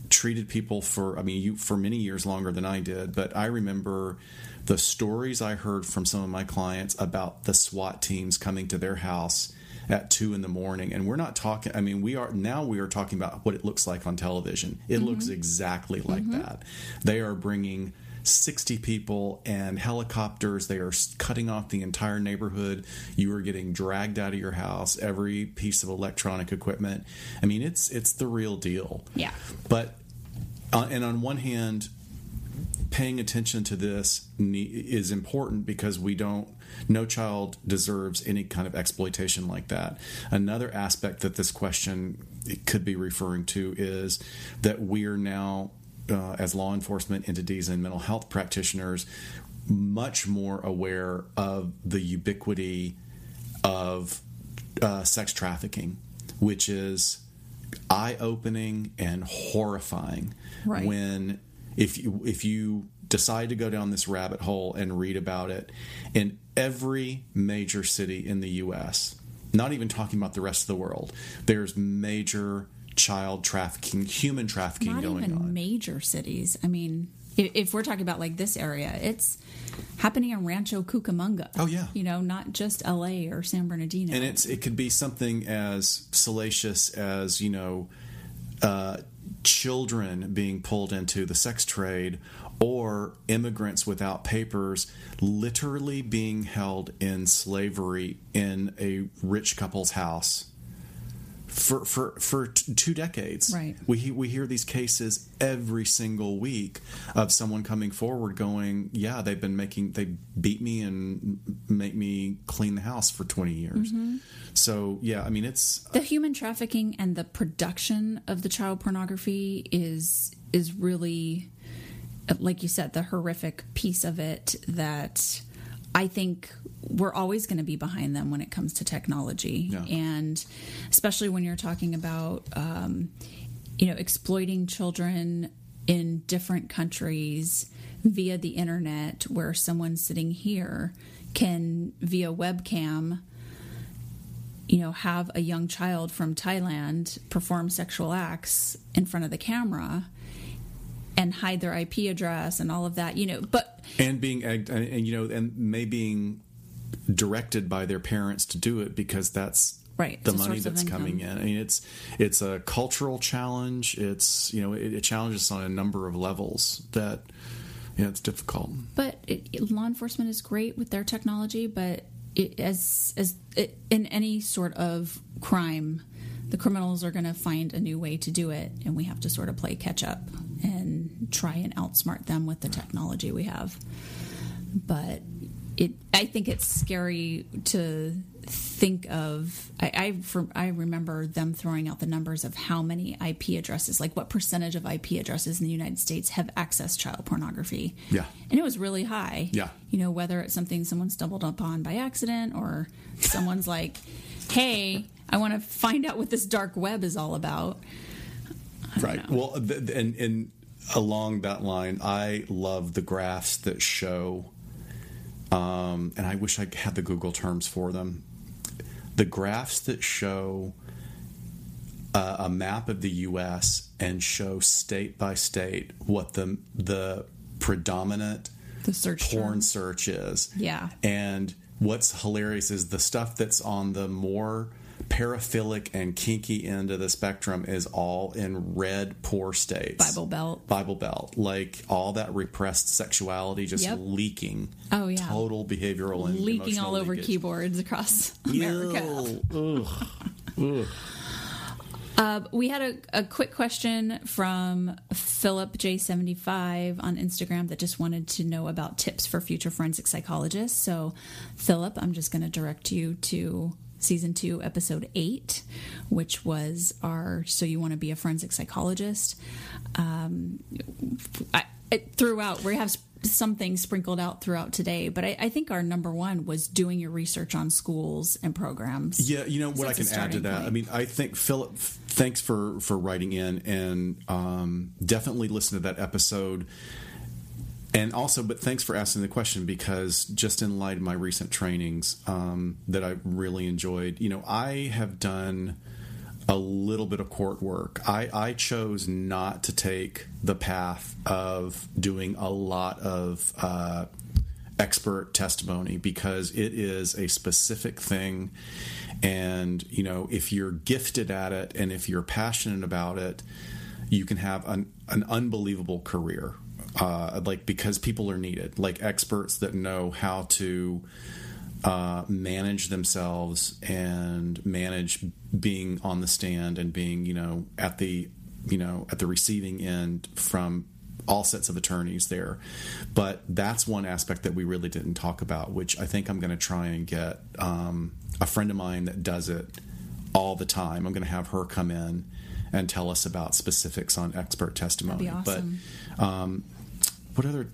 treated people for i mean you for many years longer than i did but i remember the stories i heard from some of my clients about the swat teams coming to their house at two in the morning and we're not talking i mean we are now we are talking about what it looks like on television it looks exactly like that they are bringing 60 people and helicopters. They are cutting off the entire neighborhood. You are getting dragged out of your house. Every piece of electronic equipment. I mean, it's it's the real deal. Yeah. But uh, and on one hand, paying attention to this is important because we don't. No child deserves any kind of exploitation like that. Another aspect that this question could be referring to is that we are now uh, as law enforcement entities and mental health practitioners much more aware of the ubiquity of uh, sex trafficking, which is eye opening and horrifying Right. when if you if you decide to go down this rabbit hole and read about it in every major city in the US not even talking about the rest of the world there's major child trafficking human trafficking Not going even on major cities. I mean, if, if we're talking about like this area, it's happening in Rancho Cucamonga. Oh, yeah. You know, not just LA or San Bernardino. and it's it could be something as salacious as you know uh, children being pulled into the sex trade or immigrants without papers literally being held in slavery in a rich couple's house for for for t- two decades. Right. We we hear these cases every single week of someone coming forward going, "Yeah, they've been making they beat me and make me clean the house for 20 years." Mm-hmm. So, yeah, I mean it's the human trafficking and the production of the child pornography is is really like you said the horrific piece of it that i think we're always going to be behind them when it comes to technology Yeah. and especially when you're talking about um, you know exploiting children in different countries via the internet where someone sitting here can via webcam you know, have a young child from Thailand perform sexual acts in front of the camera and hide their IP address and all of that, you know, but and being and, and you know and may being directed by their parents to do it because that's Right, the money that's coming in. I mean, it's it's a cultural challenge. It's you know it, it challenges on a number of levels that yeah it's difficult. but it, law enforcement is great with their technology, but it, as as in any sort of crime, the criminals are going to find a new way to do it, and we have to sort of play catch up and try and outsmart them with the technology we have. But it, I think it's scary to think of. I, I, for, I remember them throwing out the numbers of how many IP addresses, like what percentage of IP addresses in the United States have accessed child pornography. Yeah. And it was really high. Yeah. You know, whether it's something someone stumbled upon by accident or someone's like, hey, I want to find out what this dark web is all about. Right. Well, th- th- and and along that line, I love the graphs that show. Um, and I wish I had the Google terms for them. The graphs that show uh, a map of the U.S. and show state by state what the the predominant The search porn term. search is. Yeah. And what's hilarious is the stuff that's on the more paraphilic and kinky end of the spectrum is all in red poor states. Bible Belt. Bible Belt. Like all that repressed sexuality just yep. leaking. Oh, yeah. Total behavioral and leaking all over leakage. keyboards across America. Ugh. Ugh. Uh, we had a, a, quick question from Philip J75 on Instagram that just wanted to know about tips for future forensic psychologists. So, Philip, I'm just going to direct you to season two, episode eight, which was our So You Want to Be a Forensic Psychologist. Um, I, throughout, we have some things sprinkled out throughout today, but I, I, think our number one was doing your research on schools and programs. Yeah, you know what I can add to that. Point. I mean, I think Philip, thanks for for writing in, and um, definitely listen to that episode. And also, but thanks for asking the question because just in light of my recent trainings um, that I really enjoyed, you know, I have done a little bit of court work. I, I chose not to take the path of doing a lot of uh, expert testimony because it is a specific thing. And, you know, if you're gifted at it and if you're passionate about it, you can have an, an unbelievable career. Uh, like, because people are needed, like experts that know how to uh, manage themselves and manage being on the stand and being you know at the you know at the receiving end from all sets of attorneys there. But that's one aspect that we really didn't talk about which i think i'm going to try and get um, a friend of mine that does it all the time. I'm going to have her come in and tell us about specifics on expert testimony. Awesome. but um, what other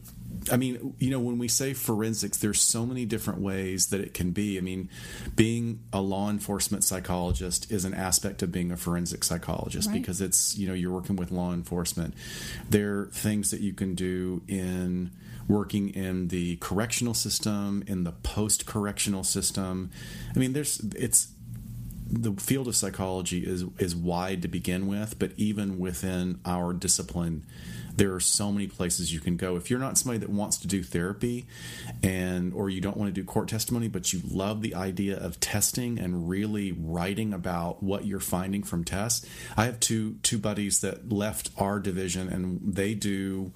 I mean, you know, when we say forensics, there's so many different ways that it can be. I mean, being a law enforcement psychologist is an aspect of being a forensic psychologist right. because it's, you know, you're working with law enforcement. There are things that you can do in working in the correctional system, in the post correctional system. I mean, there's, it's, the field of psychology is is wide to begin with, but even within our discipline, there are so many places you can go. If you're not somebody that wants to do therapy and or you don't want to do court testimony, but you love the idea of testing and really writing about what you're finding from tests. I have two two buddies that left our division and they do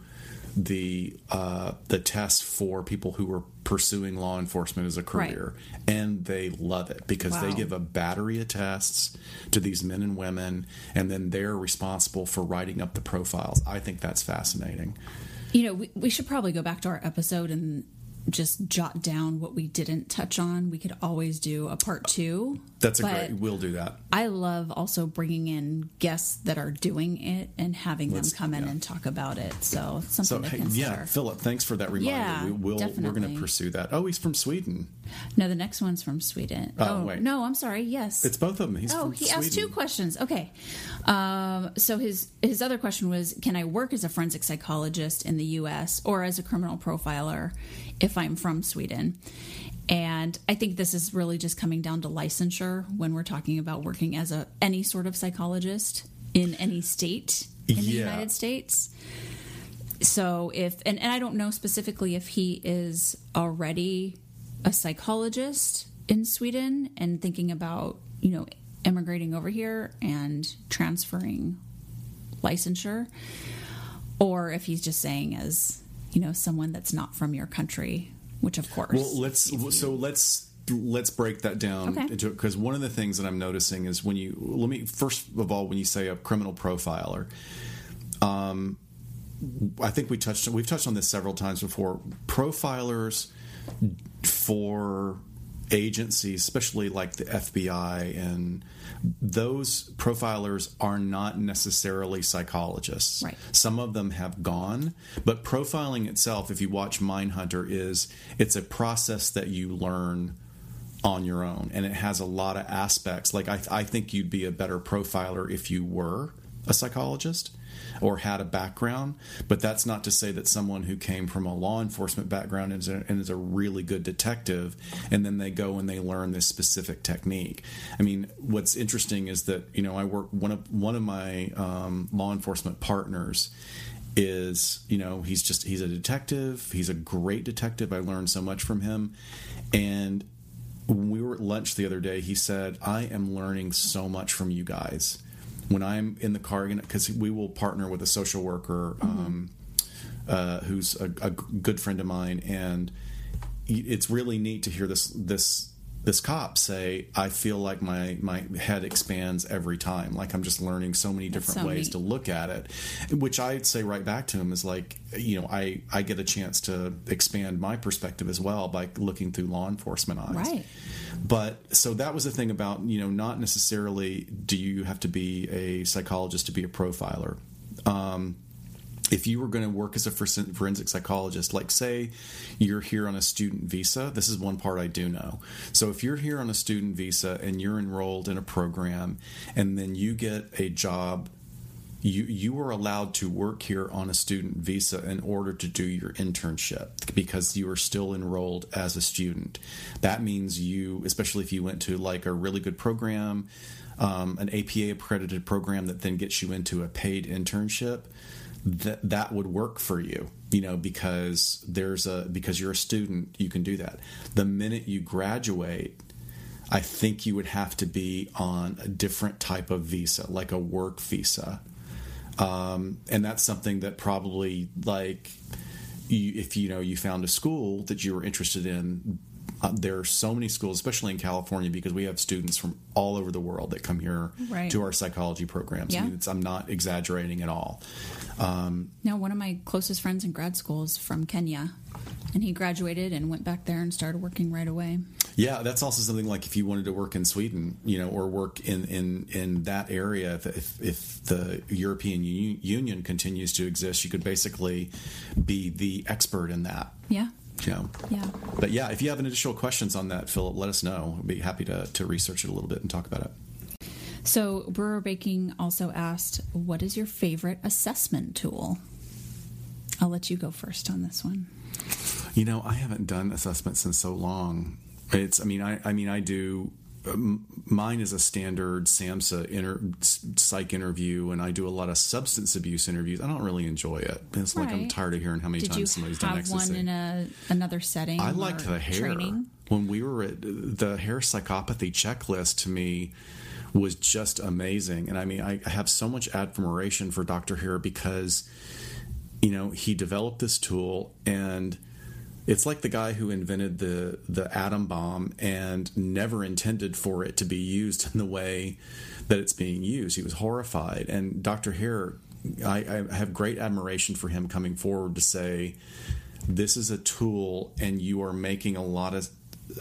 the uh, the test for people who are pursuing law enforcement as a career, right. and they love it because wow. they give a battery of tests to these men and women, and then they're responsible for writing up the profiles. I think that's fascinating. You know, we, we should probably go back to our episode and just jot down what we didn't touch on. We could always do a part two. That's a great. We'll do that. I love also bringing in guests that are doing it and having Let's, them come in yeah. and talk about it. So something so, to hey, consider. Yeah, Philip, thanks for that reminder. Yeah, we, will definitely. We're going to pursue that. Oh, he's from Sweden. No, the next one's from Sweden. Oh, oh wait. no, I'm sorry. Yes, it's both of them. He's oh, he Sweden. asked two questions. Okay, um, so his his other question was, can I work as a forensic psychologist in the U.S. or as a criminal profiler? If I'm from Sweden. And I think this is really just coming down to licensure when we're talking about working as a any sort of psychologist in any state in the yeah. United States. So if and, and I don't know specifically if he is already a psychologist in Sweden and thinking about, you know, immigrating over here and transferring licensure or if he's just saying as you know someone that's not from your country which of course well let's so let's let's break that down okay. into because one of the things that i'm noticing is when you let me first of all when you say a criminal profiler um i think we touched we've touched on this several times before profilers for agencies especially like the fbi and those profilers are not necessarily psychologists. Right. Some of them have gone, but profiling itself, if you watch Mindhunter, is it's a process that you learn on your own, and it has a lot of aspects. Like I, I think you'd be a better profiler if you were a psychologist or had a background, but that's not to say that someone who came from a law enforcement background and is a, and is a really good detective, and then they go and they learn this specific technique. I mean, what's interesting is that you know I work one of one of my um, law enforcement partners is you know he's just he's a detective he's a great detective i learned so much from him and when we were were at lunch the other day, he said, "I am learning so much from you guys." When I'm in the car, because we will partner with a social worker mm-hmm. um, uh, who's a, a good friend of mine, and it's really neat to hear this this this cop say, I feel like my, my head expands every time. Like I'm just learning so many different so ways neat. to look at it. Which I'd say right back to him is like, you know, I, I get a chance to expand my perspective as well by looking through law enforcement eyes. Right. But so that was the thing about, you know, not necessarily do you have to be a psychologist to be a profiler. Um, if you were going to work as a forensic psychologist, like say you're here on a student visa, this is one part I do know. So if you're here on a student visa and you're enrolled in a program and then you get a job you you are allowed to work here on a student visa in order to do your internship because you are still enrolled as a student. That means you, especially if you went to like a really good program, um, an APA accredited program that then gets you into a paid internship that that would work for you you know because there's a because you're a student you can do that the minute you graduate i think you would have to be on a different type of visa like a work visa um, and that's something that probably like you, if you know you found a school that you were interested in uh, there are so many schools, especially in California, because we have students from all over the world that come here right. to our psychology programs. Yeah. I mean, I'm not exaggerating at all. Um, no, one of my closest friends in grad school is from Kenya, and he graduated and went back there and started working right away. Yeah, that's also something like if you wanted to work in Sweden, you know, or work in in in that area. If if, if the European Union continues to exist, you could basically be the expert in that. Yeah. Yeah. Yeah. But yeah, if you have any additional questions on that, Philip, let us know. I'd be happy to, to research it a little bit and talk about it. So, Brewer Baking also asked, What is your favorite assessment tool? I'll let you go first on this one. You know, I haven't done assessments in so long. It's, I mean, I, I mean, I do um, mine is a standard SAMHSA inter, psych interview, and I do a lot of substance abuse interviews. I don't really enjoy it. It's right. like I'm tired of hearing how many Did times somebody's done ecstasy. Did you have one in a, another setting? I liked the Hare. Training? When we were at the Hare psychopathy checklist, to me was just amazing, and I mean, I, I have so much admiration for Dr. Hare because you know he developed this tool and it's like the guy who invented the the atom bomb and never intended for it to be used in the way that it's being used. He was horrified, and Dr. Hare, I, I have great admiration for him coming forward to say, "This is a tool, and you are making a lot of."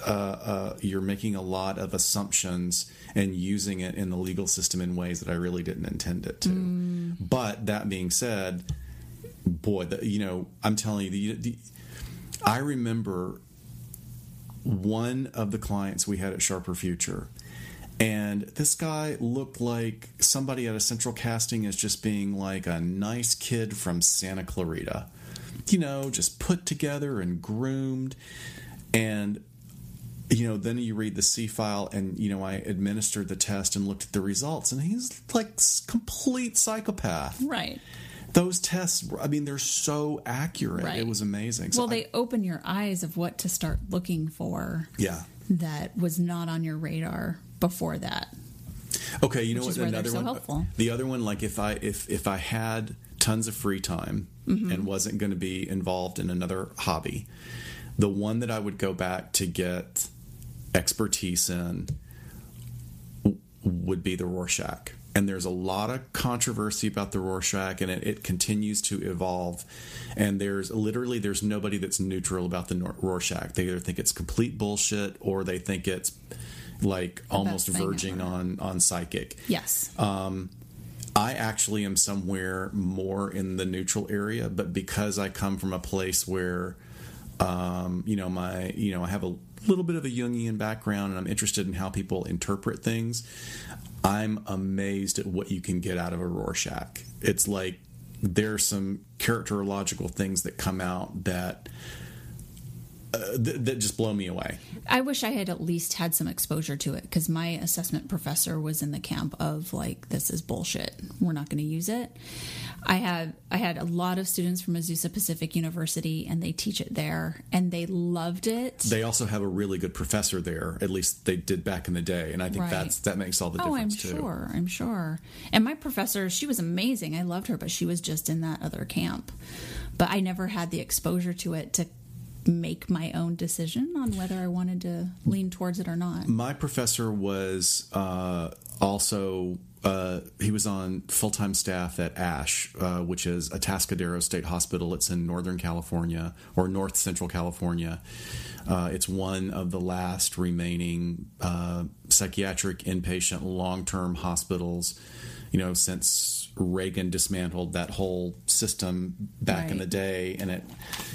Uh, uh, you're making a lot of assumptions and using it in the legal system in ways that I really didn't intend it to. Mm. But that being said, boy, the, you know, I'm telling you, the, the I remember one of the clients we had at Sharper Future. And this guy looked like somebody at a central casting as just being like a nice kid from Santa Clarita. You know, just put together and groomed. And, you know, then you read the C file and, you know, I administered the test and looked at the results and he's like complete psychopath. Right those tests i mean they're so accurate right. it was amazing so well they I, open your eyes of what to start looking for yeah that was not on your radar before that okay you know what another so one helpful. the other one like if i if if i had tons of free time mm-hmm. and wasn't going to be involved in another hobby the one that i would go back to get expertise in would be the rorschach and there's a lot of controversy about the Rorschach, and it, it, continues to evolve. And there's literally there's nobody that's neutral about the Rorschach. They either think it's complete bullshit or they think it's like almost verging on on psychic. Yes. Um, I actually am somewhere more in the neutral area, but because I come from a place where, um, you know, my you know I have a little bit of a Jungian background and I'm interested in how people interpret things. I'm amazed at what you can get out of a Rorschach. It's like there's some characterological things that come out that uh, th- that just blow me away. I wish I had at least had some exposure to it because my assessment professor was in the camp of like, this is bullshit. We're not going to use it. I had I had a lot of students from Azusa Pacific University, and they teach it there, and they loved it. They also have a really good professor there. At least they did back in the day, and I think Right. that's that makes all the difference. Oh, I'm too. sure. I'm sure. And my professor, she was amazing. I loved her, but she was just in that other camp. But I never had the exposure to it to make my own decision on whether I wanted to lean towards it or not. My professor was uh, also uh, he was on full time staff at ASH, uh, which is Atascadero State Hospital. It's in Northern California or North Central California. Uh, it's one of the last remaining uh, psychiatric inpatient long term hospitals. You know, since Reagan dismantled that whole system back in the day, and it,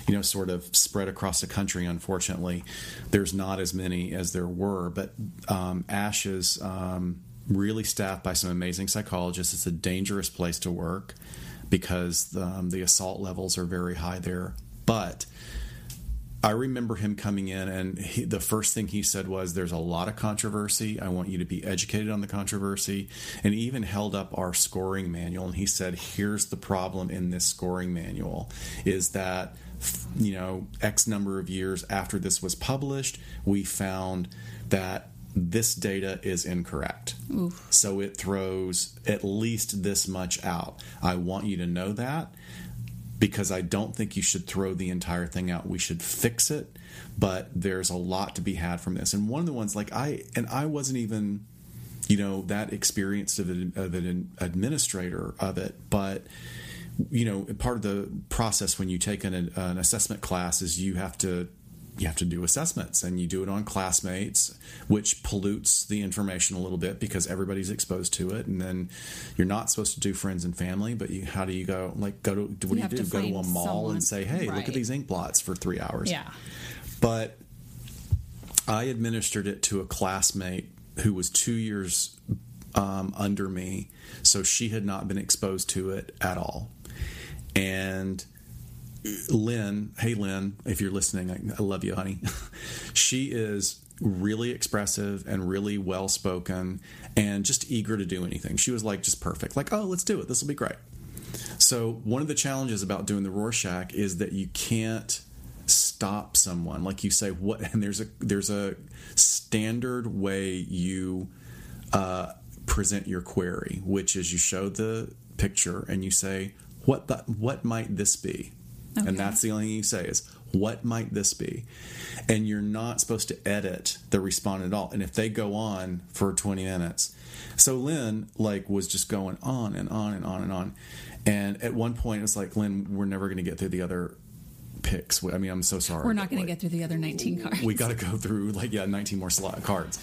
you know, sort of spread across the country. Unfortunately, there's not as many as there were, but um, Ash is um, really staffed by some amazing psychologists. It's a dangerous place to work because um, the assault levels are very high there, but. I remember him coming in, and he, the first thing he said was, "There's a lot of controversy. I want you to be educated on the controversy." And he even held up our scoring manual, and he said, "Here's the problem in this scoring manual: is that you know X number of years after this was published, we found that." This data is incorrect. So it throws at least this much out. I want you to know that because I don't think you should throw the entire thing out. We should fix it, but there's a lot to be had from this. And one of the ones, like I, and I wasn't even, you know, that experienced of an, of an administrator of it, but you know, part of the process when you take an, an assessment class is you have to you have to do assessments and you do it on classmates which pollutes the information a little bit because everybody's exposed to it and then you're not supposed to do friends and family but you how do you go like go to what do you do go to a mall someone- and say hey look at these ink blots for three hours Yeah. but I administered it to a classmate who was two years um, under me, so she had not been exposed to it at all. And Lynn, hey Lynn, if you're listening, I, I love you, honey. <laughs> she is really expressive and really well spoken and just eager to do anything. She was like just perfect. Like, oh, let's do it. This will be great. So one of the challenges about doing the Rorschach is that you can't stop someone. Like you say, what? And there's a there's a standard way you uh, present your query, which is you show the picture and you say, what the, what might this be? Okay. And that's the only thing you say is, what might this be? And you're not supposed to edit the respondent at all. And if they go on for 20 minutes, so Lynn like was just going on and on and on and on. And at one point, it was like, Lynn, we're never going to get through the other picks. I mean, I'm so sorry. We're not going to get through the other 19 cards. we got to go through like yeah 19 more slot cards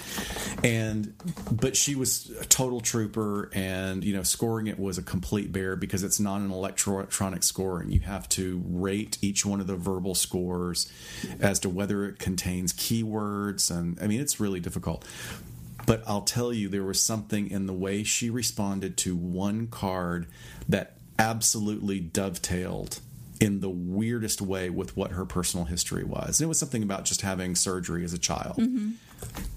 and but she was a total trooper and you know scoring it was a complete bear because it's not an electronic scoring you have to rate each one of the verbal scores as to whether it contains keywords and i mean it's really difficult but I'll tell you, there was something in the way she responded to one card that absolutely dovetailed in the weirdest way with what her personal history was. And it was something about just having surgery as a child.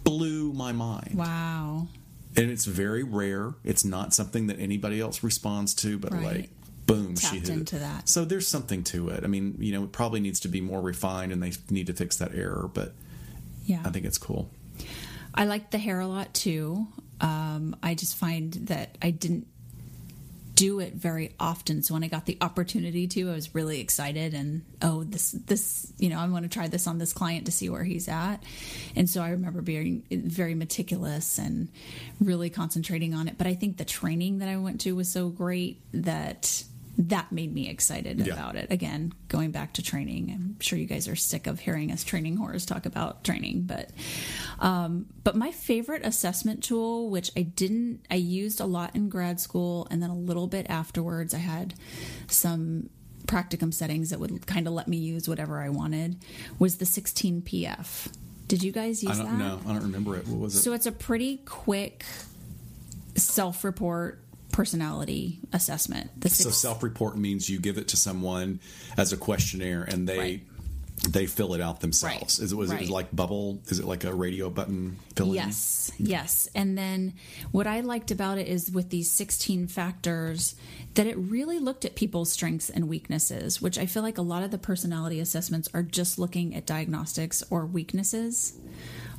Blew my mind. Wow. And it's very rare. It's not something that anybody else responds to, but Right. like, boom, she Tapped hit it. into that. So there's something to it. I mean, you know, it probably needs to be more refined and they need to fix that error, but Yeah. I think it's cool. I like the Hare a lot too. Um, I just find that I didn't do it very often. So when I got the opportunity to, I was really excited and oh, this this you know I want to try this on this client to see where he's at. And so I remember being very meticulous and really concentrating on it. But I think the training that I went to was so great that that made me excited Yeah. about it. Again, going back to training, I'm sure you guys are sick of hearing us training horrors talk about training, but um, but my favorite assessment tool, which I didn't, I used a lot in grad school, and then a little bit afterwards, I had some practicum settings that would kind of let me use whatever I wanted, was the 16PF. Did you guys use I that? don't know. I don't remember it. What was it? So it's a pretty quick self-report personality assessment. So self-report means you give it to someone as a questionnaire, and they Right. they fill it out themselves. Right. Is it was Right. it like bubble? Is it like a radio button filling? Yes, yes. And then what I liked about it is with these 16 factors that it really looked at people's strengths and weaknesses, which I feel like a lot of the personality assessments are just looking at diagnostics or weaknesses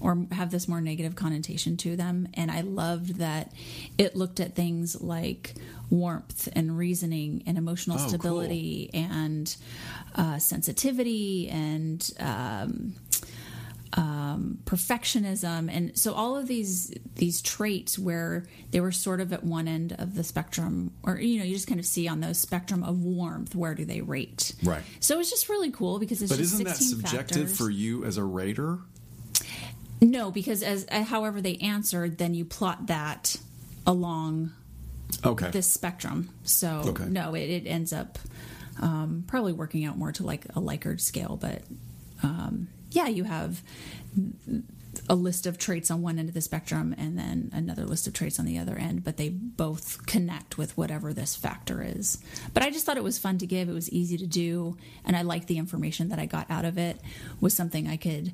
or have this more negative connotation to them. And I loved that it looked at things like warmth and reasoning and emotional Oh, cool. stability and uh, sensitivity and um, um, perfectionism, and so all of these these traits where they were sort of at one end of the spectrum, or you know, you just kind of see on those spectrum of warmth where do they rate? Right. So it was just really cool because it's But just isn't that subjective factors. for you as a rater? No, because as uh, however they answered, then you plot that along Okay. this spectrum. So Okay. no, it, it ends up um, probably working out more to like a Likert scale, but um, yeah, you have a list of traits on one end of the spectrum and then another list of traits on the other end, but they both connect with whatever this factor is. But I just thought it was fun to give. It was easy to do, and I liked the information that I got out of it was something I could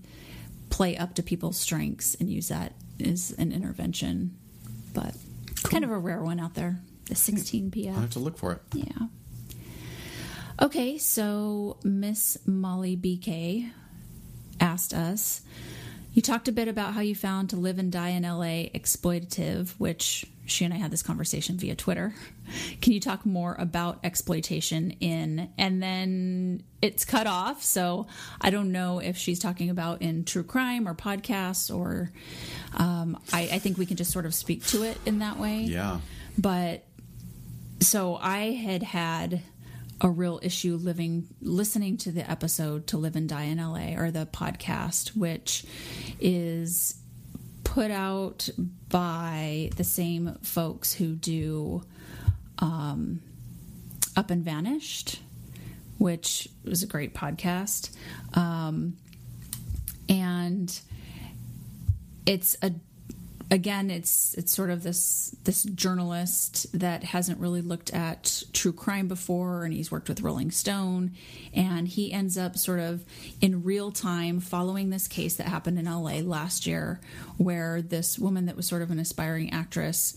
play up to people's strengths and use that as an intervention. But kind of a rare one out there. The hmm. 16 I have to look for it. Yeah. Okay, so Miss Molly BK asked us. You talked a bit about how you found to live and die in LA exploitative, which she and I had this conversation via Twitter. Can you talk more about exploitation in? And then it's cut off, so I don't know if she's talking about in true crime or podcasts, or um, I, I think we can just sort of speak to it in that way Yeah. but so I had had a real issue living listening to the episode to live and die in LA or the podcast which is put out by the same folks who do um, Up and Vanished which was a great podcast. Um, and it's a again it's it's sort of this this journalist that hasn't really looked at true crime before and he's worked with Rolling Stone and he ends up sort of in real time following this case that happened in LA last year where this woman that was sort of an aspiring actress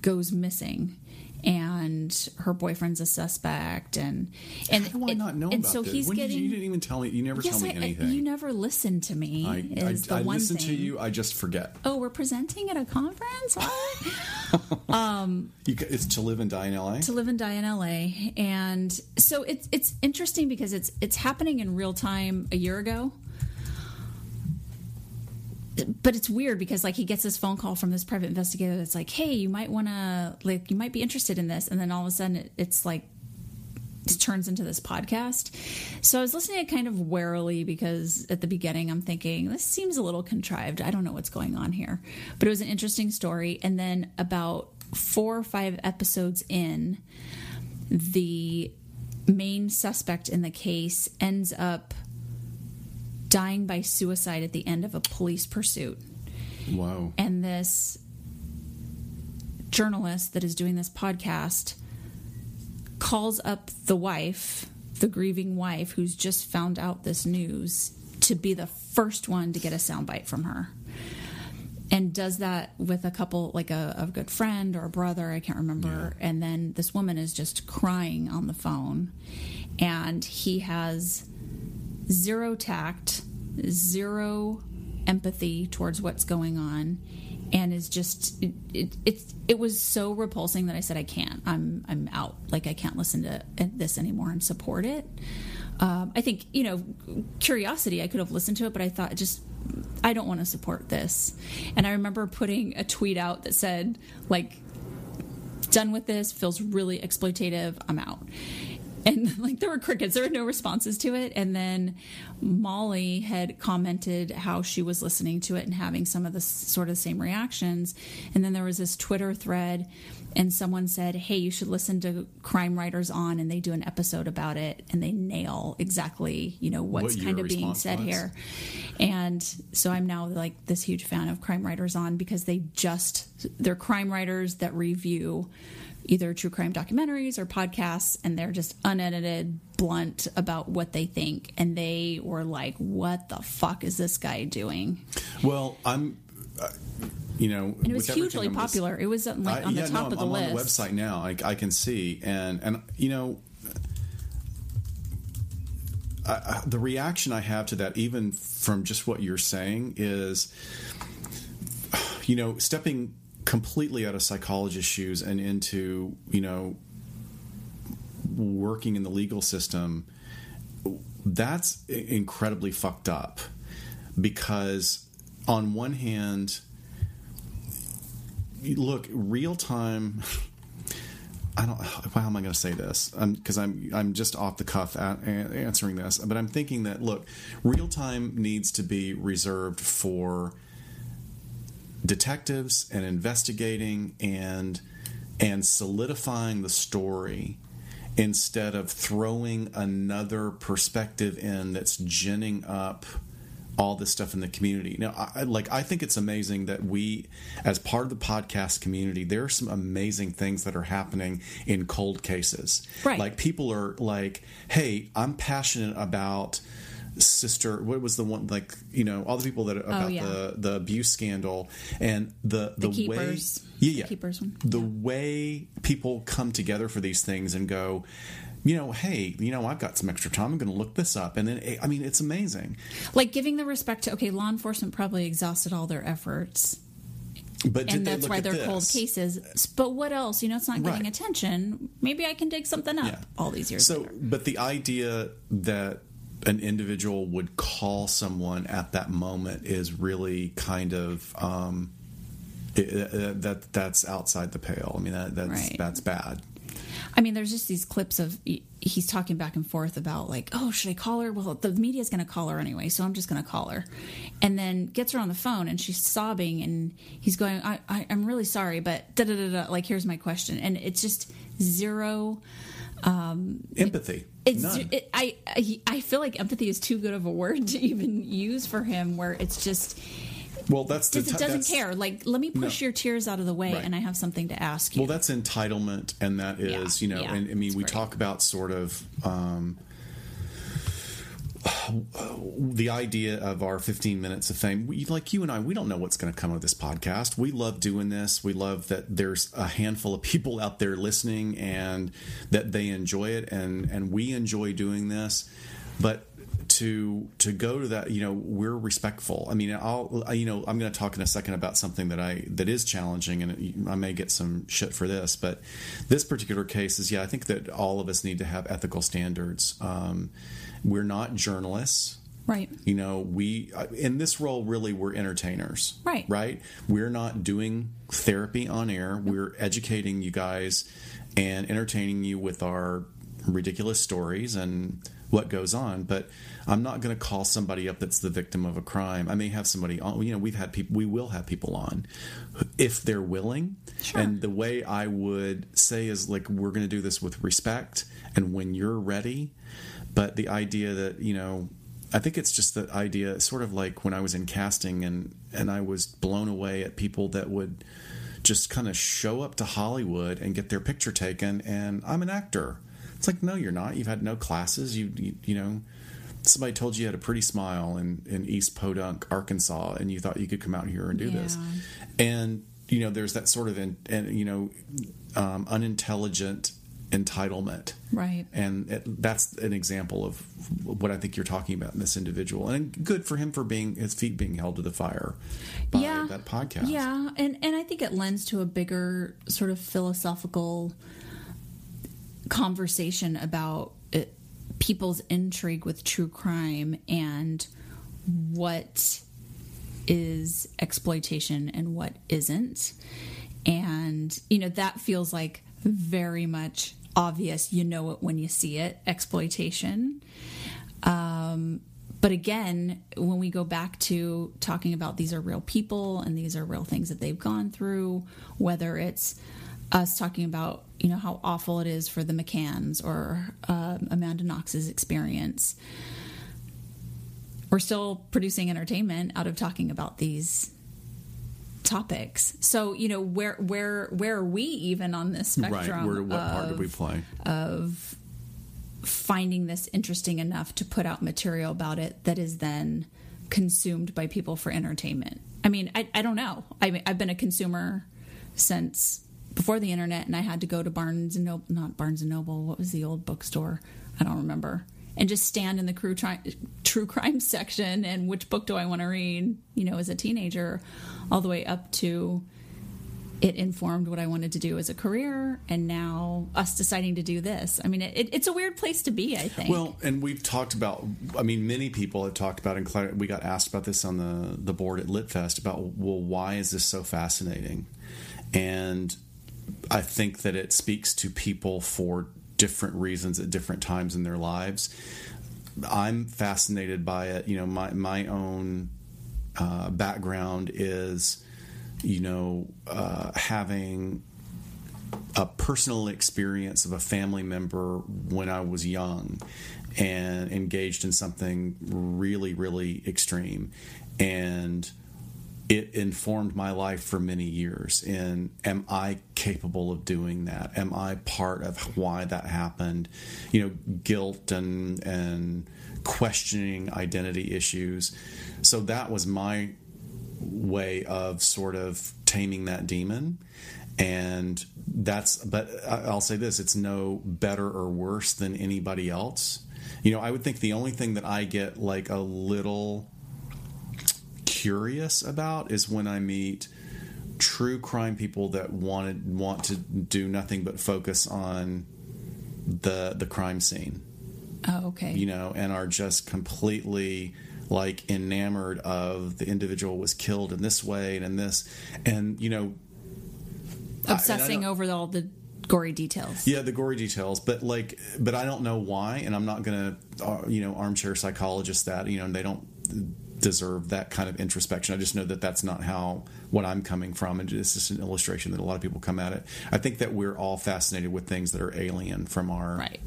goes missing and her boyfriend's a suspect and and How do I not know and about so this? he's when getting did you, you didn't even tell me. You never yes tell me I, anything. you never listen to me I, I, the I one listen thing. to you. I just forget. Oh, we're presenting at a conference? What? <laughs> Um, you, it's to live and die in L.A. to live and die in LA. And so it's it's interesting because it's it's happening in real time a year ago. But it's weird because like he gets this phone call from this private investigator that's like, "Hey, you might want to like you might be interested in this." And then all of a sudden it, it's like it turns into this podcast. So I was listening to it kind of warily because at the beginning I'm thinking this seems a little contrived. I don't know what's going on here. But it was an interesting story and then about 4 or 5 episodes in the main suspect in the case ends up dying by suicide at the end of a police pursuit Whoa. and this journalist that is doing this podcast calls up the wife, the grieving wife, who's just found out this news, to be the first one to get a soundbite from her. And does that with a couple, like a, a good friend or a brother, I can't remember. And then this woman is just crying on the phone. And he has zero tact, zero empathy towards what's going on, and is just it, it, it, it was so repulsing that I said I can't. I'm I'm out. Like I can't listen to this anymore and support it. Um, I think you know curiosity. I could have listened to it, but I thought just I don't want to support this. And I remember putting a tweet out that said like done with this feels really exploitative i'm out <laughs> and like there were crickets. There were no responses to it. And then molly had commented how she was listening to it and having some of the sort of same reactions. And then there was this twitter thread and someone said hey you should listen to crime writers on and they do an episode about it and they nail exactly you know what's What kind of being said was? here. And so i'm now like this huge fan of crime writers on because they just they're crime writers that review either true crime documentaries or podcasts, and they're just unedited, blunt about what they think. And they were like, what the fuck is this guy doing? Well, I'm. Uh, you know, and it was hugely popular. Just, it was like on I, yeah, the top no, of the I'm list. on the website now. I, I can see, and and you know, I, the reaction I have to that, even from just what you're saying, is, <sighs> you know, stepping completely out of psychologist's shoes and into, you know, working in the legal system. That's incredibly fucked up because, on one hand, look, real time. <laughs> I don't. How am I going to say this? Because I'm, I'm, I'm just off the cuff at, answering this, but I'm thinking that look, real time needs to be reserved for detectives and investigating and and solidifying the story instead of throwing another perspective in that's ginning up all this stuff in the community. Now, I, like I think it's amazing that we, as part of the podcast community, there are some amazing things that are happening in cold cases. Right. Like people are like, "Hey, I'm passionate about." Sister what was the one like you know all the people that oh, about oh, yeah. the the abuse scandal and the the, the way yeah, yeah. The, keepers one. the yeah. way people come together for these things and go you know, hey, you know, I've got some extra time. I'm going to look this up. And then, I mean, it's amazing. Like giving the respect to, okay, law enforcement probably exhausted all their efforts. But and that's they why they're this? cold cases. But what else? You know, it's not getting right. attention. Maybe I can dig something up yeah. all these years. So, later. but the idea that an individual would call someone at that moment is really kind of um, it, uh, that that's outside the pale. I mean, that, that's right. that's bad. I mean, there's just these clips of he's talking back and forth about like, oh, should I call her? Well, the media's going to call her anyway, so I'm just going to call her. And then gets her on the phone, and she's sobbing, and he's going, I, I, am really sorry, but da da da da. Like, here's my question, and it's just zero um, empathy. It's it, I, I I feel like empathy is too good of a word <laughs> to even use for him. Where it's just well, that's the, it doesn't care. Like, let me push no. your tears out of the way, right. and I have something to ask you. Well, that's entitlement, and that is, yeah. you know, yeah. and I mean, we great. talk about sort of. Um, <sighs> the idea of our 15 minutes of fame we, like you and i we don't know what's going to come of this podcast. We love doing this. We love that there's a handful of people out there listening and that they enjoy it and and we enjoy doing this. But to to go to that you know we're respectful. I mean i'll you know i'm going to talk in a second about something that i that is challenging and i may get some shit for this but this particular case is yeah i think that all of us need to have ethical standards. Um, we're not journalists Right. You know, we uh, in this role really we're entertainers. Right. Right? We're not doing therapy on air. We're educating you guys and entertaining you with our ridiculous stories and what goes on, but I'm not going to call somebody up that's the victim of a crime. I may have somebody on, you know, we've had people, we will have people on if they're willing. Sure. And the way I would say is like, we're going to do this with respect and when you're ready. But the idea that, you know, I think it's just the idea, sort of like when I was in casting and, and I was blown away at people that would just kind of show up to Hollywood and get their picture taken. And I'm an actor it's like, no, you're not. You've had no classes. You, you, you know, somebody told you you had a pretty smile in, in East Podunk, Arkansas, and you thought you could come out here and do yeah. this. And, you know, there's that sort of, in, and, you know, um, unintelligent entitlement. Right. And it, that's an example of what I think you're talking about in this individual. And good for him for being, his feet being held to the fire by yeah. that podcast. Yeah. And, and I think it lends to a bigger sort of philosophical conversation about it, people's intrigue with true crime and what is exploitation and what isn't. And, you know, that feels like very much obvious. You know it when you see it exploitation. Um, but again, when we go back to talking about these are real people and these are real things that they've gone through, whether it's us talking about you know how awful it is for the McCanns or uh, Amanda Knox's experience. We're still producing entertainment out of talking about these topics. So you know where where where are we even on this spectrum? Right. Where, what of, part do we play? Of finding this interesting enough to put out material about it that is then consumed by people for entertainment. I mean, I, I don't know. I mean, I've been a consumer since before the internet, and I had to go to Barnes and Noble, not Barnes and Noble. What was the old bookstore? I don't remember. And just stand in the crew tri- true crime <laughs> section and which book do I want to read? You know, as a teenager, all the way up to it informed what I wanted to do as a career, and now us deciding to do this. I mean, it, it's a weird place to be. I think. Well, and we've talked about. I mean, many people have talked about, and we got asked about this on the the board at Litfest about, well, why is this so fascinating? And I think that it speaks to people for different reasons at different times in their lives. I'm fascinated by it. You know, my my own uh, background is you know, uh, having a personal experience of a family member when I was young and engaged in something really, really extreme. And it informed my life for many years. And am I capable of doing that? Am I part of why that happened? You know, guilt and, and questioning identity issues. So that was my way of sort of taming that demon and that's but i'll say this it's no better or worse than anybody else you know i would think the only thing that i get like a little curious about is when i meet true crime people that wanted want to do nothing but focus on the the crime scene. Oh okay. You know and are just completely like enamored of the individual was killed in this way and in this. And you know obsessing I, over all the gory details. Yeah the gory details but like but i don't know why and i'm not gonna uh, you know armchair psychologist that you know and they don't deserve that kind of introspection. I just know that that's not how what i'm coming from and it's just an illustration that a lot of people come at it. I think that we're all fascinated with things that are alien from our right.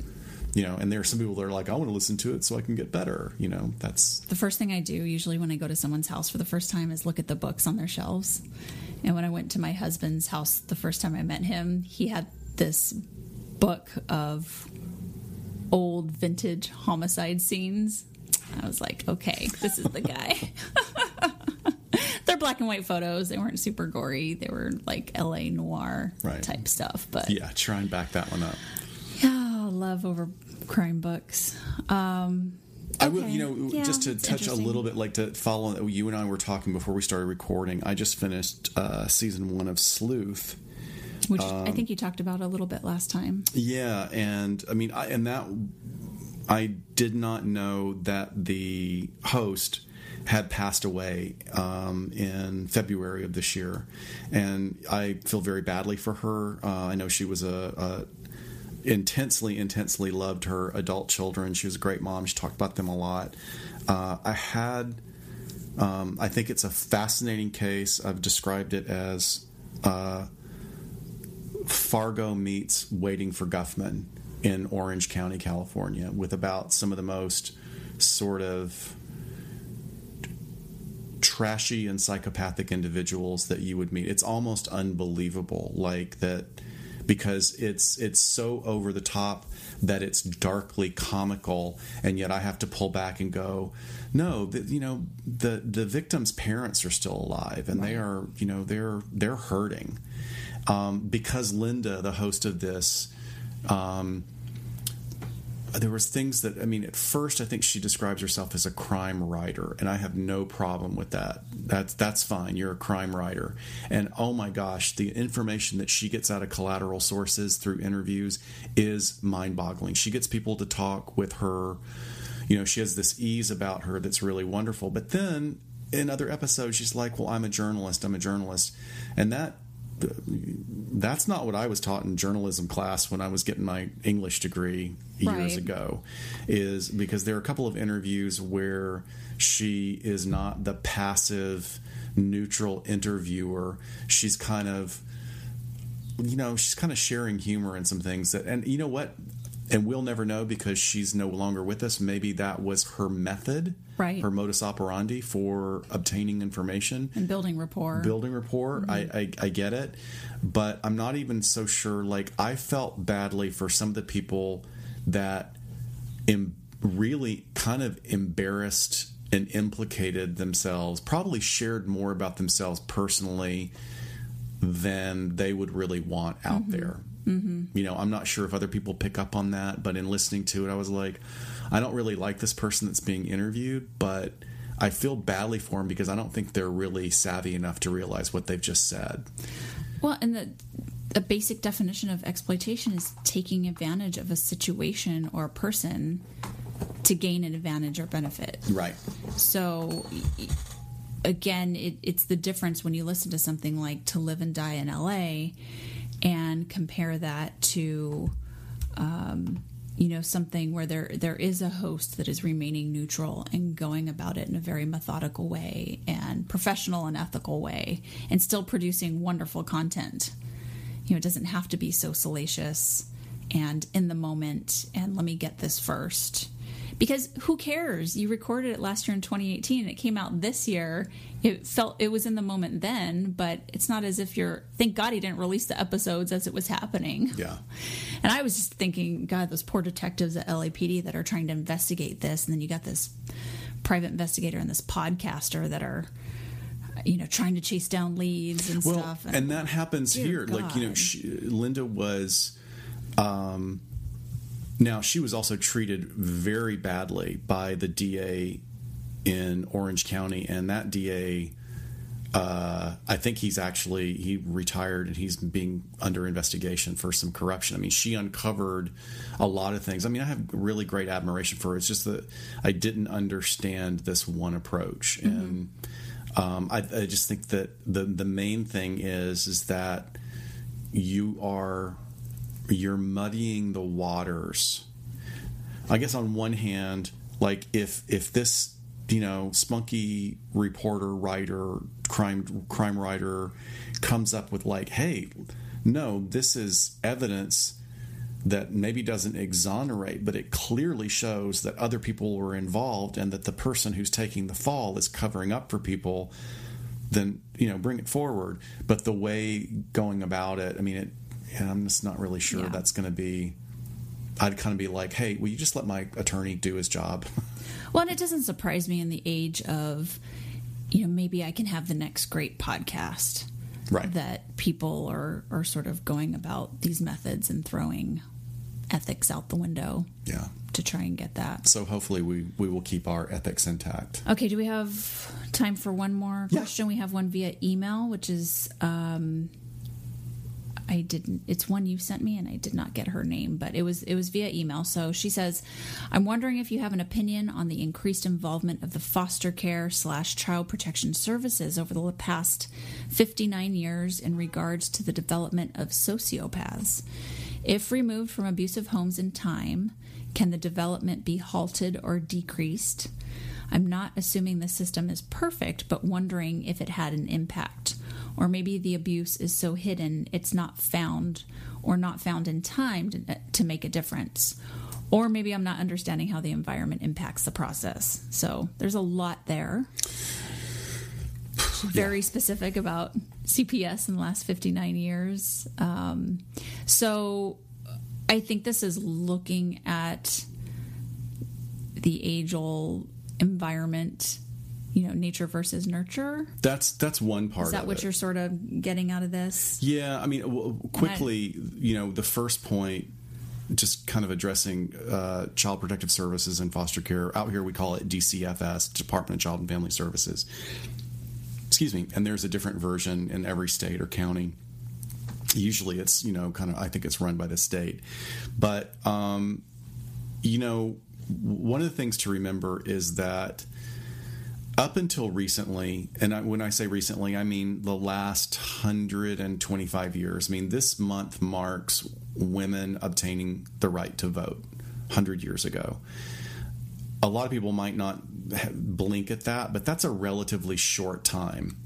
you know and there are some people that are like i want to listen to it so i can get better you know that's the first thing i do usually when i go to someone's house for the first time is look at the books on their shelves. And when i went to my husband's house the first time i met him he had this book of old vintage homicide scenes i was like okay this is the guy <laughs> they're black and white photos they weren't super gory they were like la noir right. type stuff but yeah try and back that one up yeah love over crime books. Um, I will, you know, yeah, just to touch a little bit, like to follow. You and I were talking before we started recording. I just finished uh, season one of Sleuth, which um, I think you talked about a little bit last time. Yeah, and I mean, I, and that I did not know that the host had passed away um, in February of this year, and I feel very badly for her. Uh, I know she was a, a intensely, intensely loved her adult children. She was a great mom. She talked about them a lot. Uh, I had, um, I think it's a fascinating case. I've described it as uh, Fargo meets Waiting for Guffman in Orange County, California, with about some of the most sort of trashy and psychopathic individuals that you would meet. It's almost unbelievable, like that because it's it's so over the top that it's darkly comical and yet I have to pull back and go no the, you know the the victim's parents are still alive and right. they are you know they're they're hurting um, because Linda the host of this um, there was things that I mean at first I think she describes herself as a crime writer and I have no problem with that. That's that's fine. You're a crime writer. And oh my gosh, the information that she gets out of collateral sources through interviews is mind-boggling. She gets people to talk with her. You know, she has this ease about her that's really wonderful. But then in other episodes she's like, "Well, I'm a journalist. I'm a journalist." And that that's not what I was taught in journalism class when I was getting my English degree years right. ago. Is because there are a couple of interviews where she is not the passive, neutral interviewer. She's kind of, you know, she's kind of sharing humor and some things that, and you know what? And we'll never know because she's no longer with us. Maybe that was her method, right? Her modus operandi for obtaining information and building rapport. Building rapport. Mm-hmm. I, I, I get it, but I'm not even so sure. Like I felt badly for some of the people that Im- really kind of embarrassed and implicated themselves. Probably shared more about themselves personally than they would really want out mm-hmm. there. Mm-hmm. You know, I'm not sure if other people pick up on that, but in listening to it, I was like, I don't really like this person that's being interviewed, but I feel badly for them because I don't think they're really savvy enough to realize what they've just said. Well, and the a basic definition of exploitation is taking advantage of a situation or a person to gain an advantage or benefit. Right. So again, it, it's the difference when you listen to something like "To Live and Die in L.A." and compare that to um, you know something where there there is a host that is remaining neutral and going about it in a very methodical way and professional and ethical way and still producing wonderful content. You know it doesn't have to be so salacious and in the moment and let me get this first because who cares? You recorded it last year in 2018 and it came out this year. It felt it was in the moment then, but it's not as if you're thank God he didn't release the episodes as it was happening. Yeah. <laughs> And I was just thinking, God, those poor detectives at LAPD that are trying to investigate this and then you got this private investigator and this podcaster that are you know trying to chase down leads and well, stuff and, and that happens here God. like you know she, linda was um now, she was also treated very badly by the DA in Orange County, and that DA, uh, I think he's actually he retired and he's being under investigation for some corruption. I mean, she uncovered a lot of things. I mean, I have really great admiration for her. It's just that I didn't understand this one approach, mm-hmm. and um, I, I just think that the the main thing is is that you are you're muddying the waters. I guess on one hand, like if if this you know spunky reporter writer crime crime writer comes up with like hey no this is evidence that maybe doesn't exonerate but it clearly shows that other people were involved and that the person who's taking the fall is covering up for people then you know bring it forward but the way going about it i mean it and I'm just not really sure yeah. that's going to be. I'd kind of be like, hey, will you just let my attorney do his job? <laughs> well, and it doesn't surprise me in the age of, you know, maybe I can have the next great podcast. Right. That people are, are sort of going about these methods and throwing ethics out the window. Yeah. To try and get that. So hopefully we, we will keep our ethics intact. Okay. Do we have time for one more yeah. question? We have one via email, which is um, I didn't it's one you sent me and I did not get her name, but it was it was via email. So she says, I'm wondering if you have an opinion on the increased involvement of the foster care slash child protection services over the past 59 years in regards to the development of sociopaths. If removed from abusive homes in time, can the development be halted or decreased? I'm not assuming the system is perfect, but wondering if it had an impact or maybe the abuse is so hidden it's not found or not found in time to, to make a difference. Or maybe I'm not understanding how the environment impacts the process. So there's a lot there. <sighs> Very yeah. specific about CPS in the last 59 years. Um, so I think this is looking at the age old environment you know nature versus nurture? That's that's one part is that what it. you're sort of getting out of this? Yeah i mean quickly I, you know the first point just kind of addressing uh, child protective services and foster care. Out here we call it dcfs department of child and family services. Excuse me and there's a different version in every state or county. Usually it's you know kind of i think it's run by the state. But um, you know one of the things to remember is that up until recently, and I, when I say recently, I mean the last 125 years. I mean, this month marks women obtaining the right to vote 100 years ago. A lot of people might not blink at that, but that's a relatively short time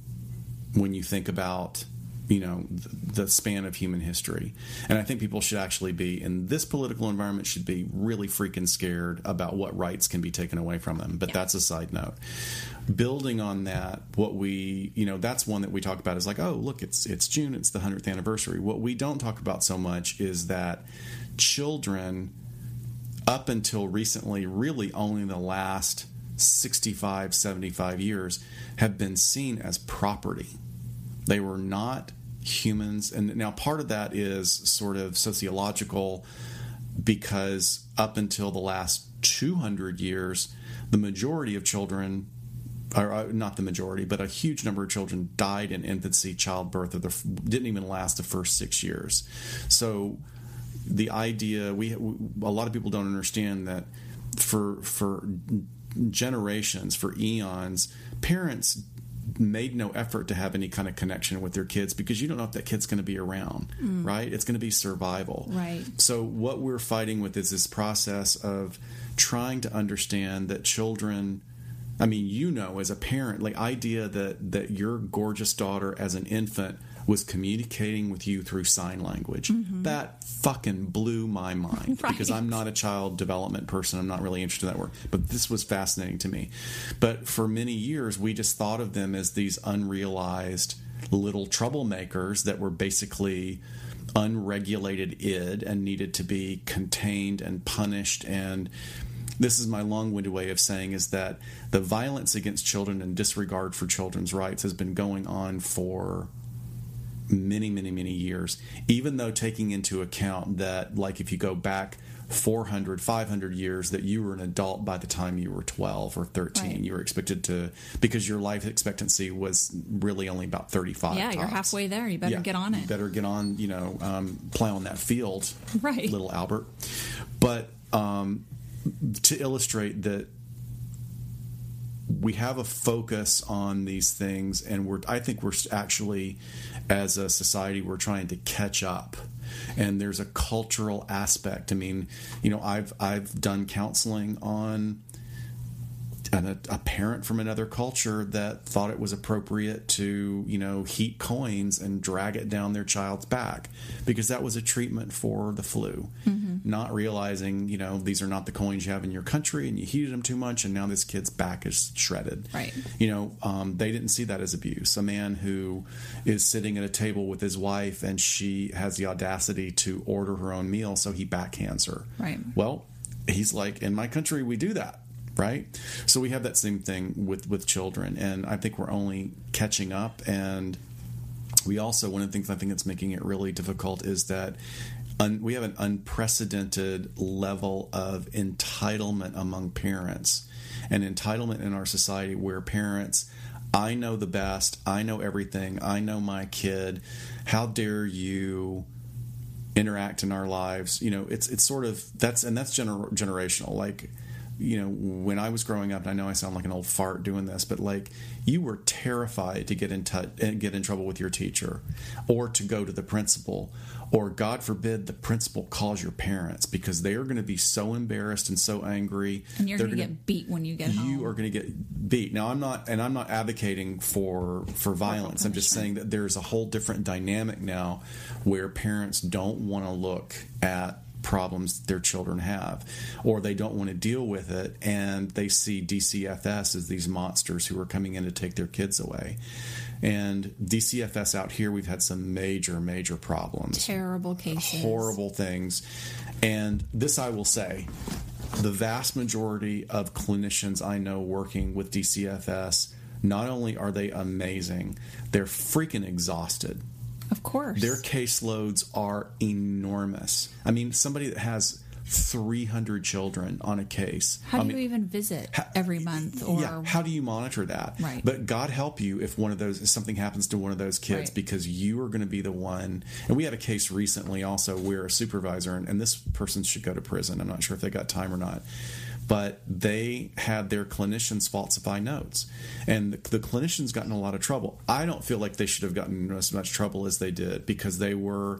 when you think about you know the, span of human history and i think people should actually be in this political environment should be really freaking scared about what rights can be taken away from them but yeah. that's a side note building on that what we you know that's one that we talk about is like oh look it's it's june it's the 100th anniversary what we don't talk about so much is that children up until recently really only the last 65 75 years have been seen as property they were not humans. And now part of that is sort of sociological because up until the last 200 years, the majority of children or uh, not the majority, but a huge number of children died in infancy, childbirth, or the, didn't even last the first six years. So the idea we a lot of people don't understand that for for generations, for eons, parents made no effort to have any kind of connection with their kids because you don't know if that kid's going to be around, mm. right? It's going to be survival. Right. So what we're fighting with is this process of trying to understand that children I mean, you know as a parent, like idea that that your gorgeous daughter as an infant was communicating with you through sign language. Mm-hmm. That fucking blew my mind <laughs> right. because I'm not a child development person. I'm not really interested in that work. But this was fascinating to me. But for many years, we just thought of them as these unrealized little troublemakers that were basically unregulated id and needed to be contained and punished and this is my long-winded way of saying is that the violence against children and disregard for children's rights has been going on for many, many, many years, even though taking into account that, like, if you go back 400, 500 years, that you were an adult by the time you were 12 or 13. Right. You were expected to, because your life expectancy was really only about 35. Yeah, you're halfway there. You better yeah, get on it. better get on, you know, um, play on that field, right. little Albert. But um, to illustrate that we have a focus on these things and we're i think we're actually as a society we're trying to catch up. And there's a cultural aspect. I mean you know i've i've done counseling on an, a parent from another culture that thought it was appropriate to, you know, heat coins and drag it down their child's back because that was a treatment for the flu. Mm-hmm. Not realizing, you know, these are not the coins you have in your country and you heated them too much and now this kid's back is shredded. Right. You know, um, they didn't see that as abuse. A man who is sitting at a table with his wife and she has the audacity to order her own meal, so he backhands her. Right. Well, he's like, in my country, we do that right? So we have that same thing with with children, and I think we're only catching up. And we also one of the things I think that's making it really difficult is that un, we have an unprecedented level of entitlement among parents, and entitlement in our society where parents. I know the best. I know everything. I know my kid. How dare you interact in our lives? You know, it's it's sort of that's and that's gener- generational. Like you know, when I was growing up, I know I sound like an old fart doing this, but like you were terrified to get in touch eh, and get in trouble with your teacher or to go to the principal or God forbid the principal calls your parents because they are going to be so embarrassed and so angry. And you're going to get beat when you get you home. are going to get beat. Now I'm not, and I'm not advocating for for violence. I'm just saying that there's a whole different dynamic now where parents don't want to look at problems their children have, or they don't want to deal with it, and they see DCFS as these monsters who are coming in to take their kids away. And DCFS out here, we've had some major, major problems. Terrible cases. Horrible things. And this I will say the vast majority of clinicians I know working with DCFS, not only are they amazing, they're freaking exhausted of course. Their caseloads are enormous. I mean, somebody that has 300 children on a case. How do I mean, you even visit every month? Or yeah, how do you monitor that? Right. But God help you if one of those, if something happens to one of those kids, right. because you are going to be the one. And we had a case recently also where a supervisor, and, and this person should go to prison. I'm not sure if they got time or not but they had their clinicians falsify notes. And the, the, clinicians got in a lot of trouble. I don't feel like they should have gotten as much trouble as they did because they were,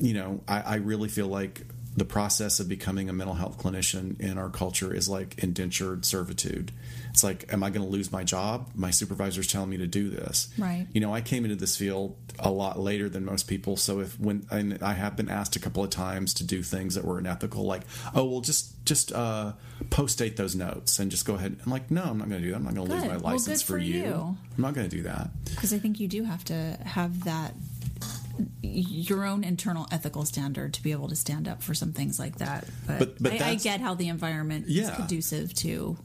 you know, I, I really feel like the process of becoming a mental health clinician in our culture is like indentured servitude. It's like, am I going to lose my job? My supervisor's telling me to do this. Right. You know, I came into this field a lot later than most people. So if when and I have been asked a couple of times to do things that were unethical, like, oh well, just just uh, post date those notes and just go ahead. I'm like, no, I'm not going to do that. I'm not going to lose my Well, license good for, for you. you. I'm not going to do that. because I think you do have to have that your own internal ethical standard to be able to stand up for some things like that. But, But- but I, I get how the environment is conducive to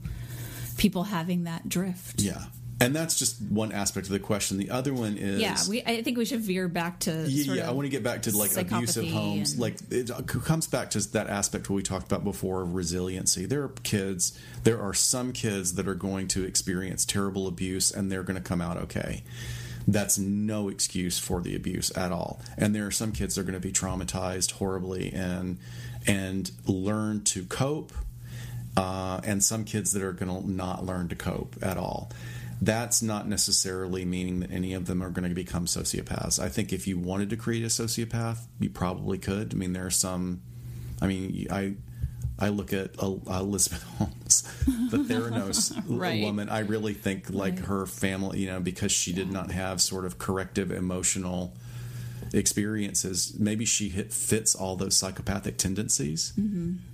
people having that drift. Yeah. And that's just one aspect of the question. The other one is Yeah, we. I think we should veer back to. Yeah, yeah. I want to get back to like abusive homes. and- Like it comes back to that aspect we talked about before of resiliency. There are kids. There are some kids that are going to experience terrible abuse and they're going to come out okay. That's no excuse for the abuse at all. And there are some kids that are going to be traumatized horribly and and learn to cope. Uh, and some kids that are going to not learn to cope at all. That's not necessarily meaning that any of them are going to become sociopaths. I think if you wanted to create a sociopath, you probably could. I mean, there are some. I mean, I I look at uh, Elizabeth <laughs> Holmes, the Theranos <laughs> Right. woman. I really think like Right. her family, you know, because she did not have sort of corrective emotional experiences. Maybe she hit, fits all those psychopathic tendencies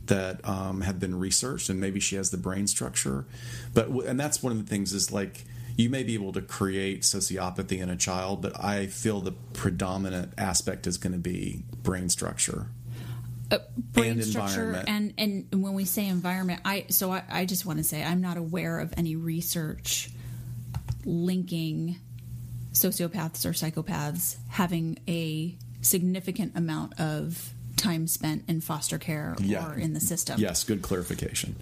that um, have been researched, and maybe she has the brain structure. But and that's one of the things is like you may be able to create sociopathy in a child, but I feel the predominant aspect is going to be brain structure. Uh, brain and structure environment. and and when we say environment i so I, I just want to say i'm not aware of any research linking sociopaths or psychopaths having a significant amount of time spent in foster care Yeah. or in the system Yes, good clarification.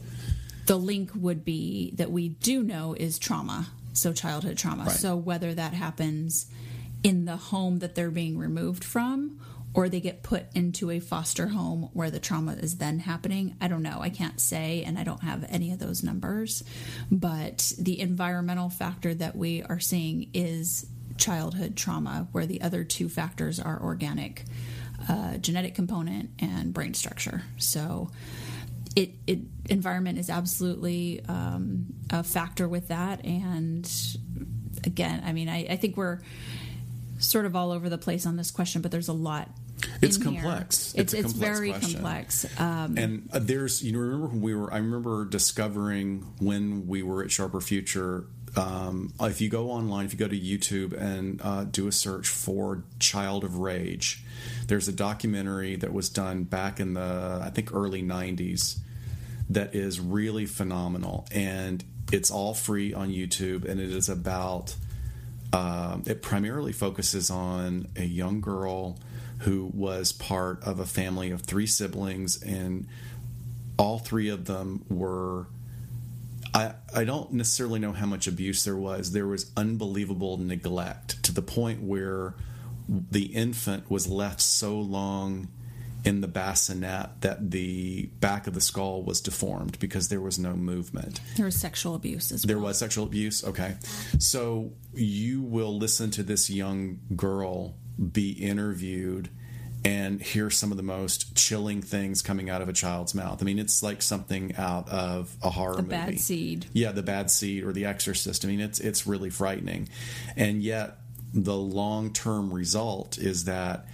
the link would be that we do know is trauma so childhood trauma Right. so whether that happens in the home that they're being removed from or they get put into a foster home where the trauma is then happening. I don't know. I can't say and i don't have any of those numbers. But the environmental factor that we are seeing is childhood trauma where the other two factors are organic uh, genetic component and brain structure. So it, it environment is absolutely um, a factor with that. And again i mean I, I think we're sort of all over the place on this question but there's a lot It's complex. it's It's a it's, complex very question. complex um, and uh, there's you know remember when we were i remember discovering when we were at sharper future um, if you go online if you go to youtube and uh, do a search for child of rage there's a documentary that was done back in the i think early 90s that is really phenomenal and it's all free on youtube and it is about um, it primarily focuses on a young girl who was part of a family of three siblings, and all three of them were. I, I don't necessarily know how much abuse there was. There was unbelievable neglect to the point where the infant was left so long in the bassinet that the back of the skull was deformed because there was no movement. there was sexual abuse as There well There was sexual abuse. Okay. So you will listen to this young girl be interviewed and hear some of the most chilling things coming out of a child's mouth. I mean, it's like something out of a horror movie. the movie. bad seed Yeah, the bad seed or the exorcist. I mean, it's it's really frightening. And yet the long-term result is that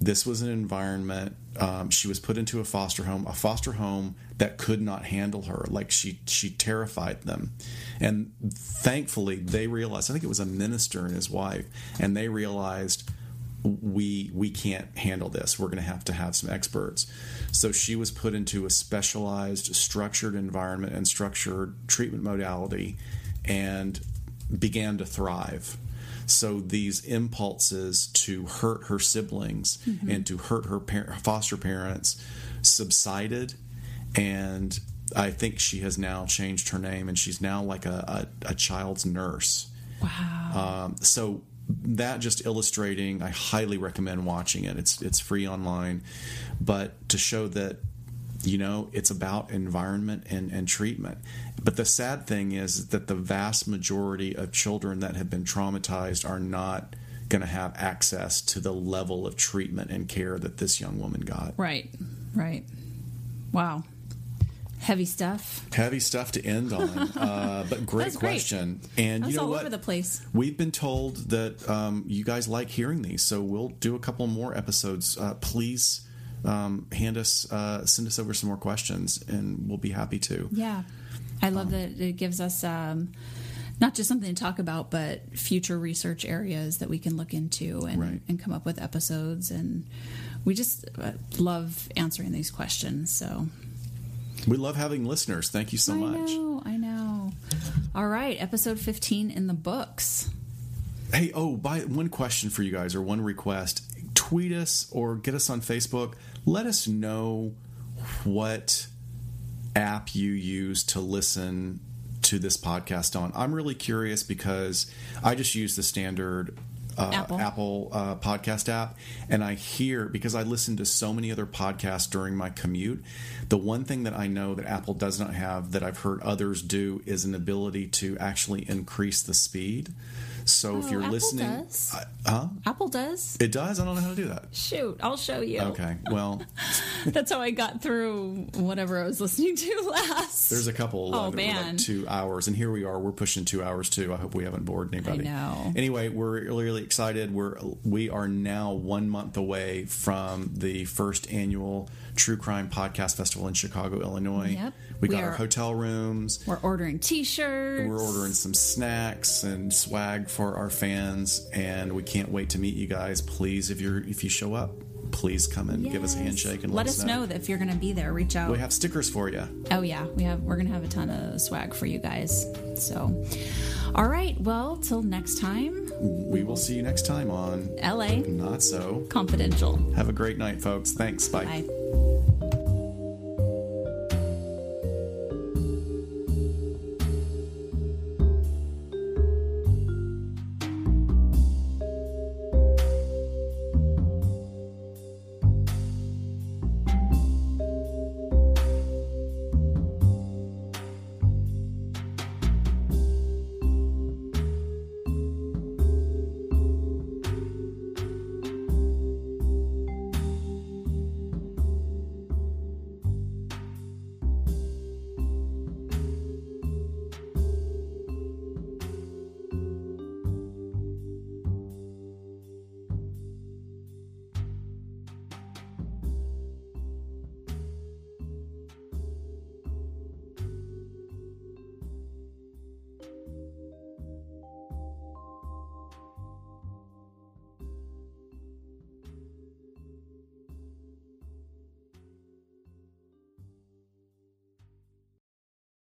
this was an environment um, she was put into a foster home a foster home that could not handle her like she she terrified them and thankfully they realized i think it was a minister and his wife and they realized we we can't handle this. We're going to have to have some experts. So she was put into a specialized structured environment and structured treatment modality and began to thrive. So these impulses to hurt her siblings and to hurt her par- foster parents subsided and i think she has now changed her name and she's now like a, a, a child's nurse. Wow. Um, so that just illustrating, I highly recommend watching it. It's it's free online, but to show that you know it's about environment and, and treatment. But the sad thing is that the vast majority of children that have been traumatized are not going to have access to the level of treatment and care that this young woman got. right right Wow. Heavy stuff. Heavy stuff to end on, uh, <laughs> but great question. Great. And you know all what? over the place. We've been told that um, you guys like hearing these, so we'll do a couple more episodes. Uh, please um, hand us, uh, send us over some more questions, and we'll be happy to. Yeah, I love um, that it gives us um, not just something to talk about, but future research areas that we can look into and, right. and come up with episodes. And we just uh, love answering these questions. So we love having listeners. Thank you so I much. I know, I know. All right, episode 15 in the books. Hey, oh, by one question for you guys or one request. Tweet us or get us on Facebook. Let us know what app you use to listen to this podcast on. I'm really curious because I just use the standard uh, Apple, Apple uh, podcast app, and I hear because I listen to so many other podcasts during my commute. The one thing that I know that Apple does not have that I've heard others do is an ability to actually increase the speed. So oh, if you're Apple listening, does. huh? Apple does. It does. I don't know how to do that. Shoot, I'll show you. Okay. Well, <laughs> that's how I got through whatever I was listening to <laughs> last. There's a couple. Oh man, like two hours, and here we are. We're pushing two hours too. I hope we haven't bored anybody. I know. Anyway, we're really, really excited. We're we are now one month away from the first annual True Crime Podcast Festival in Chicago, Illinois. Yep. We, we got are, our hotel rooms. We're ordering T-shirts. We're ordering some snacks and swag for our fans, and we can't wait to meet you guys. Please, if you're if you show up, please come and yes. give us a handshake and let, let us know. know. that if you're going to be there. Reach out. We have stickers for you. Oh yeah, we have. We're going to have a ton of swag for you guys. So, all right. Well, till next time. We will see you next time on LA Not So Confidential. Have a great night, folks. Thanks. Bye. Bye.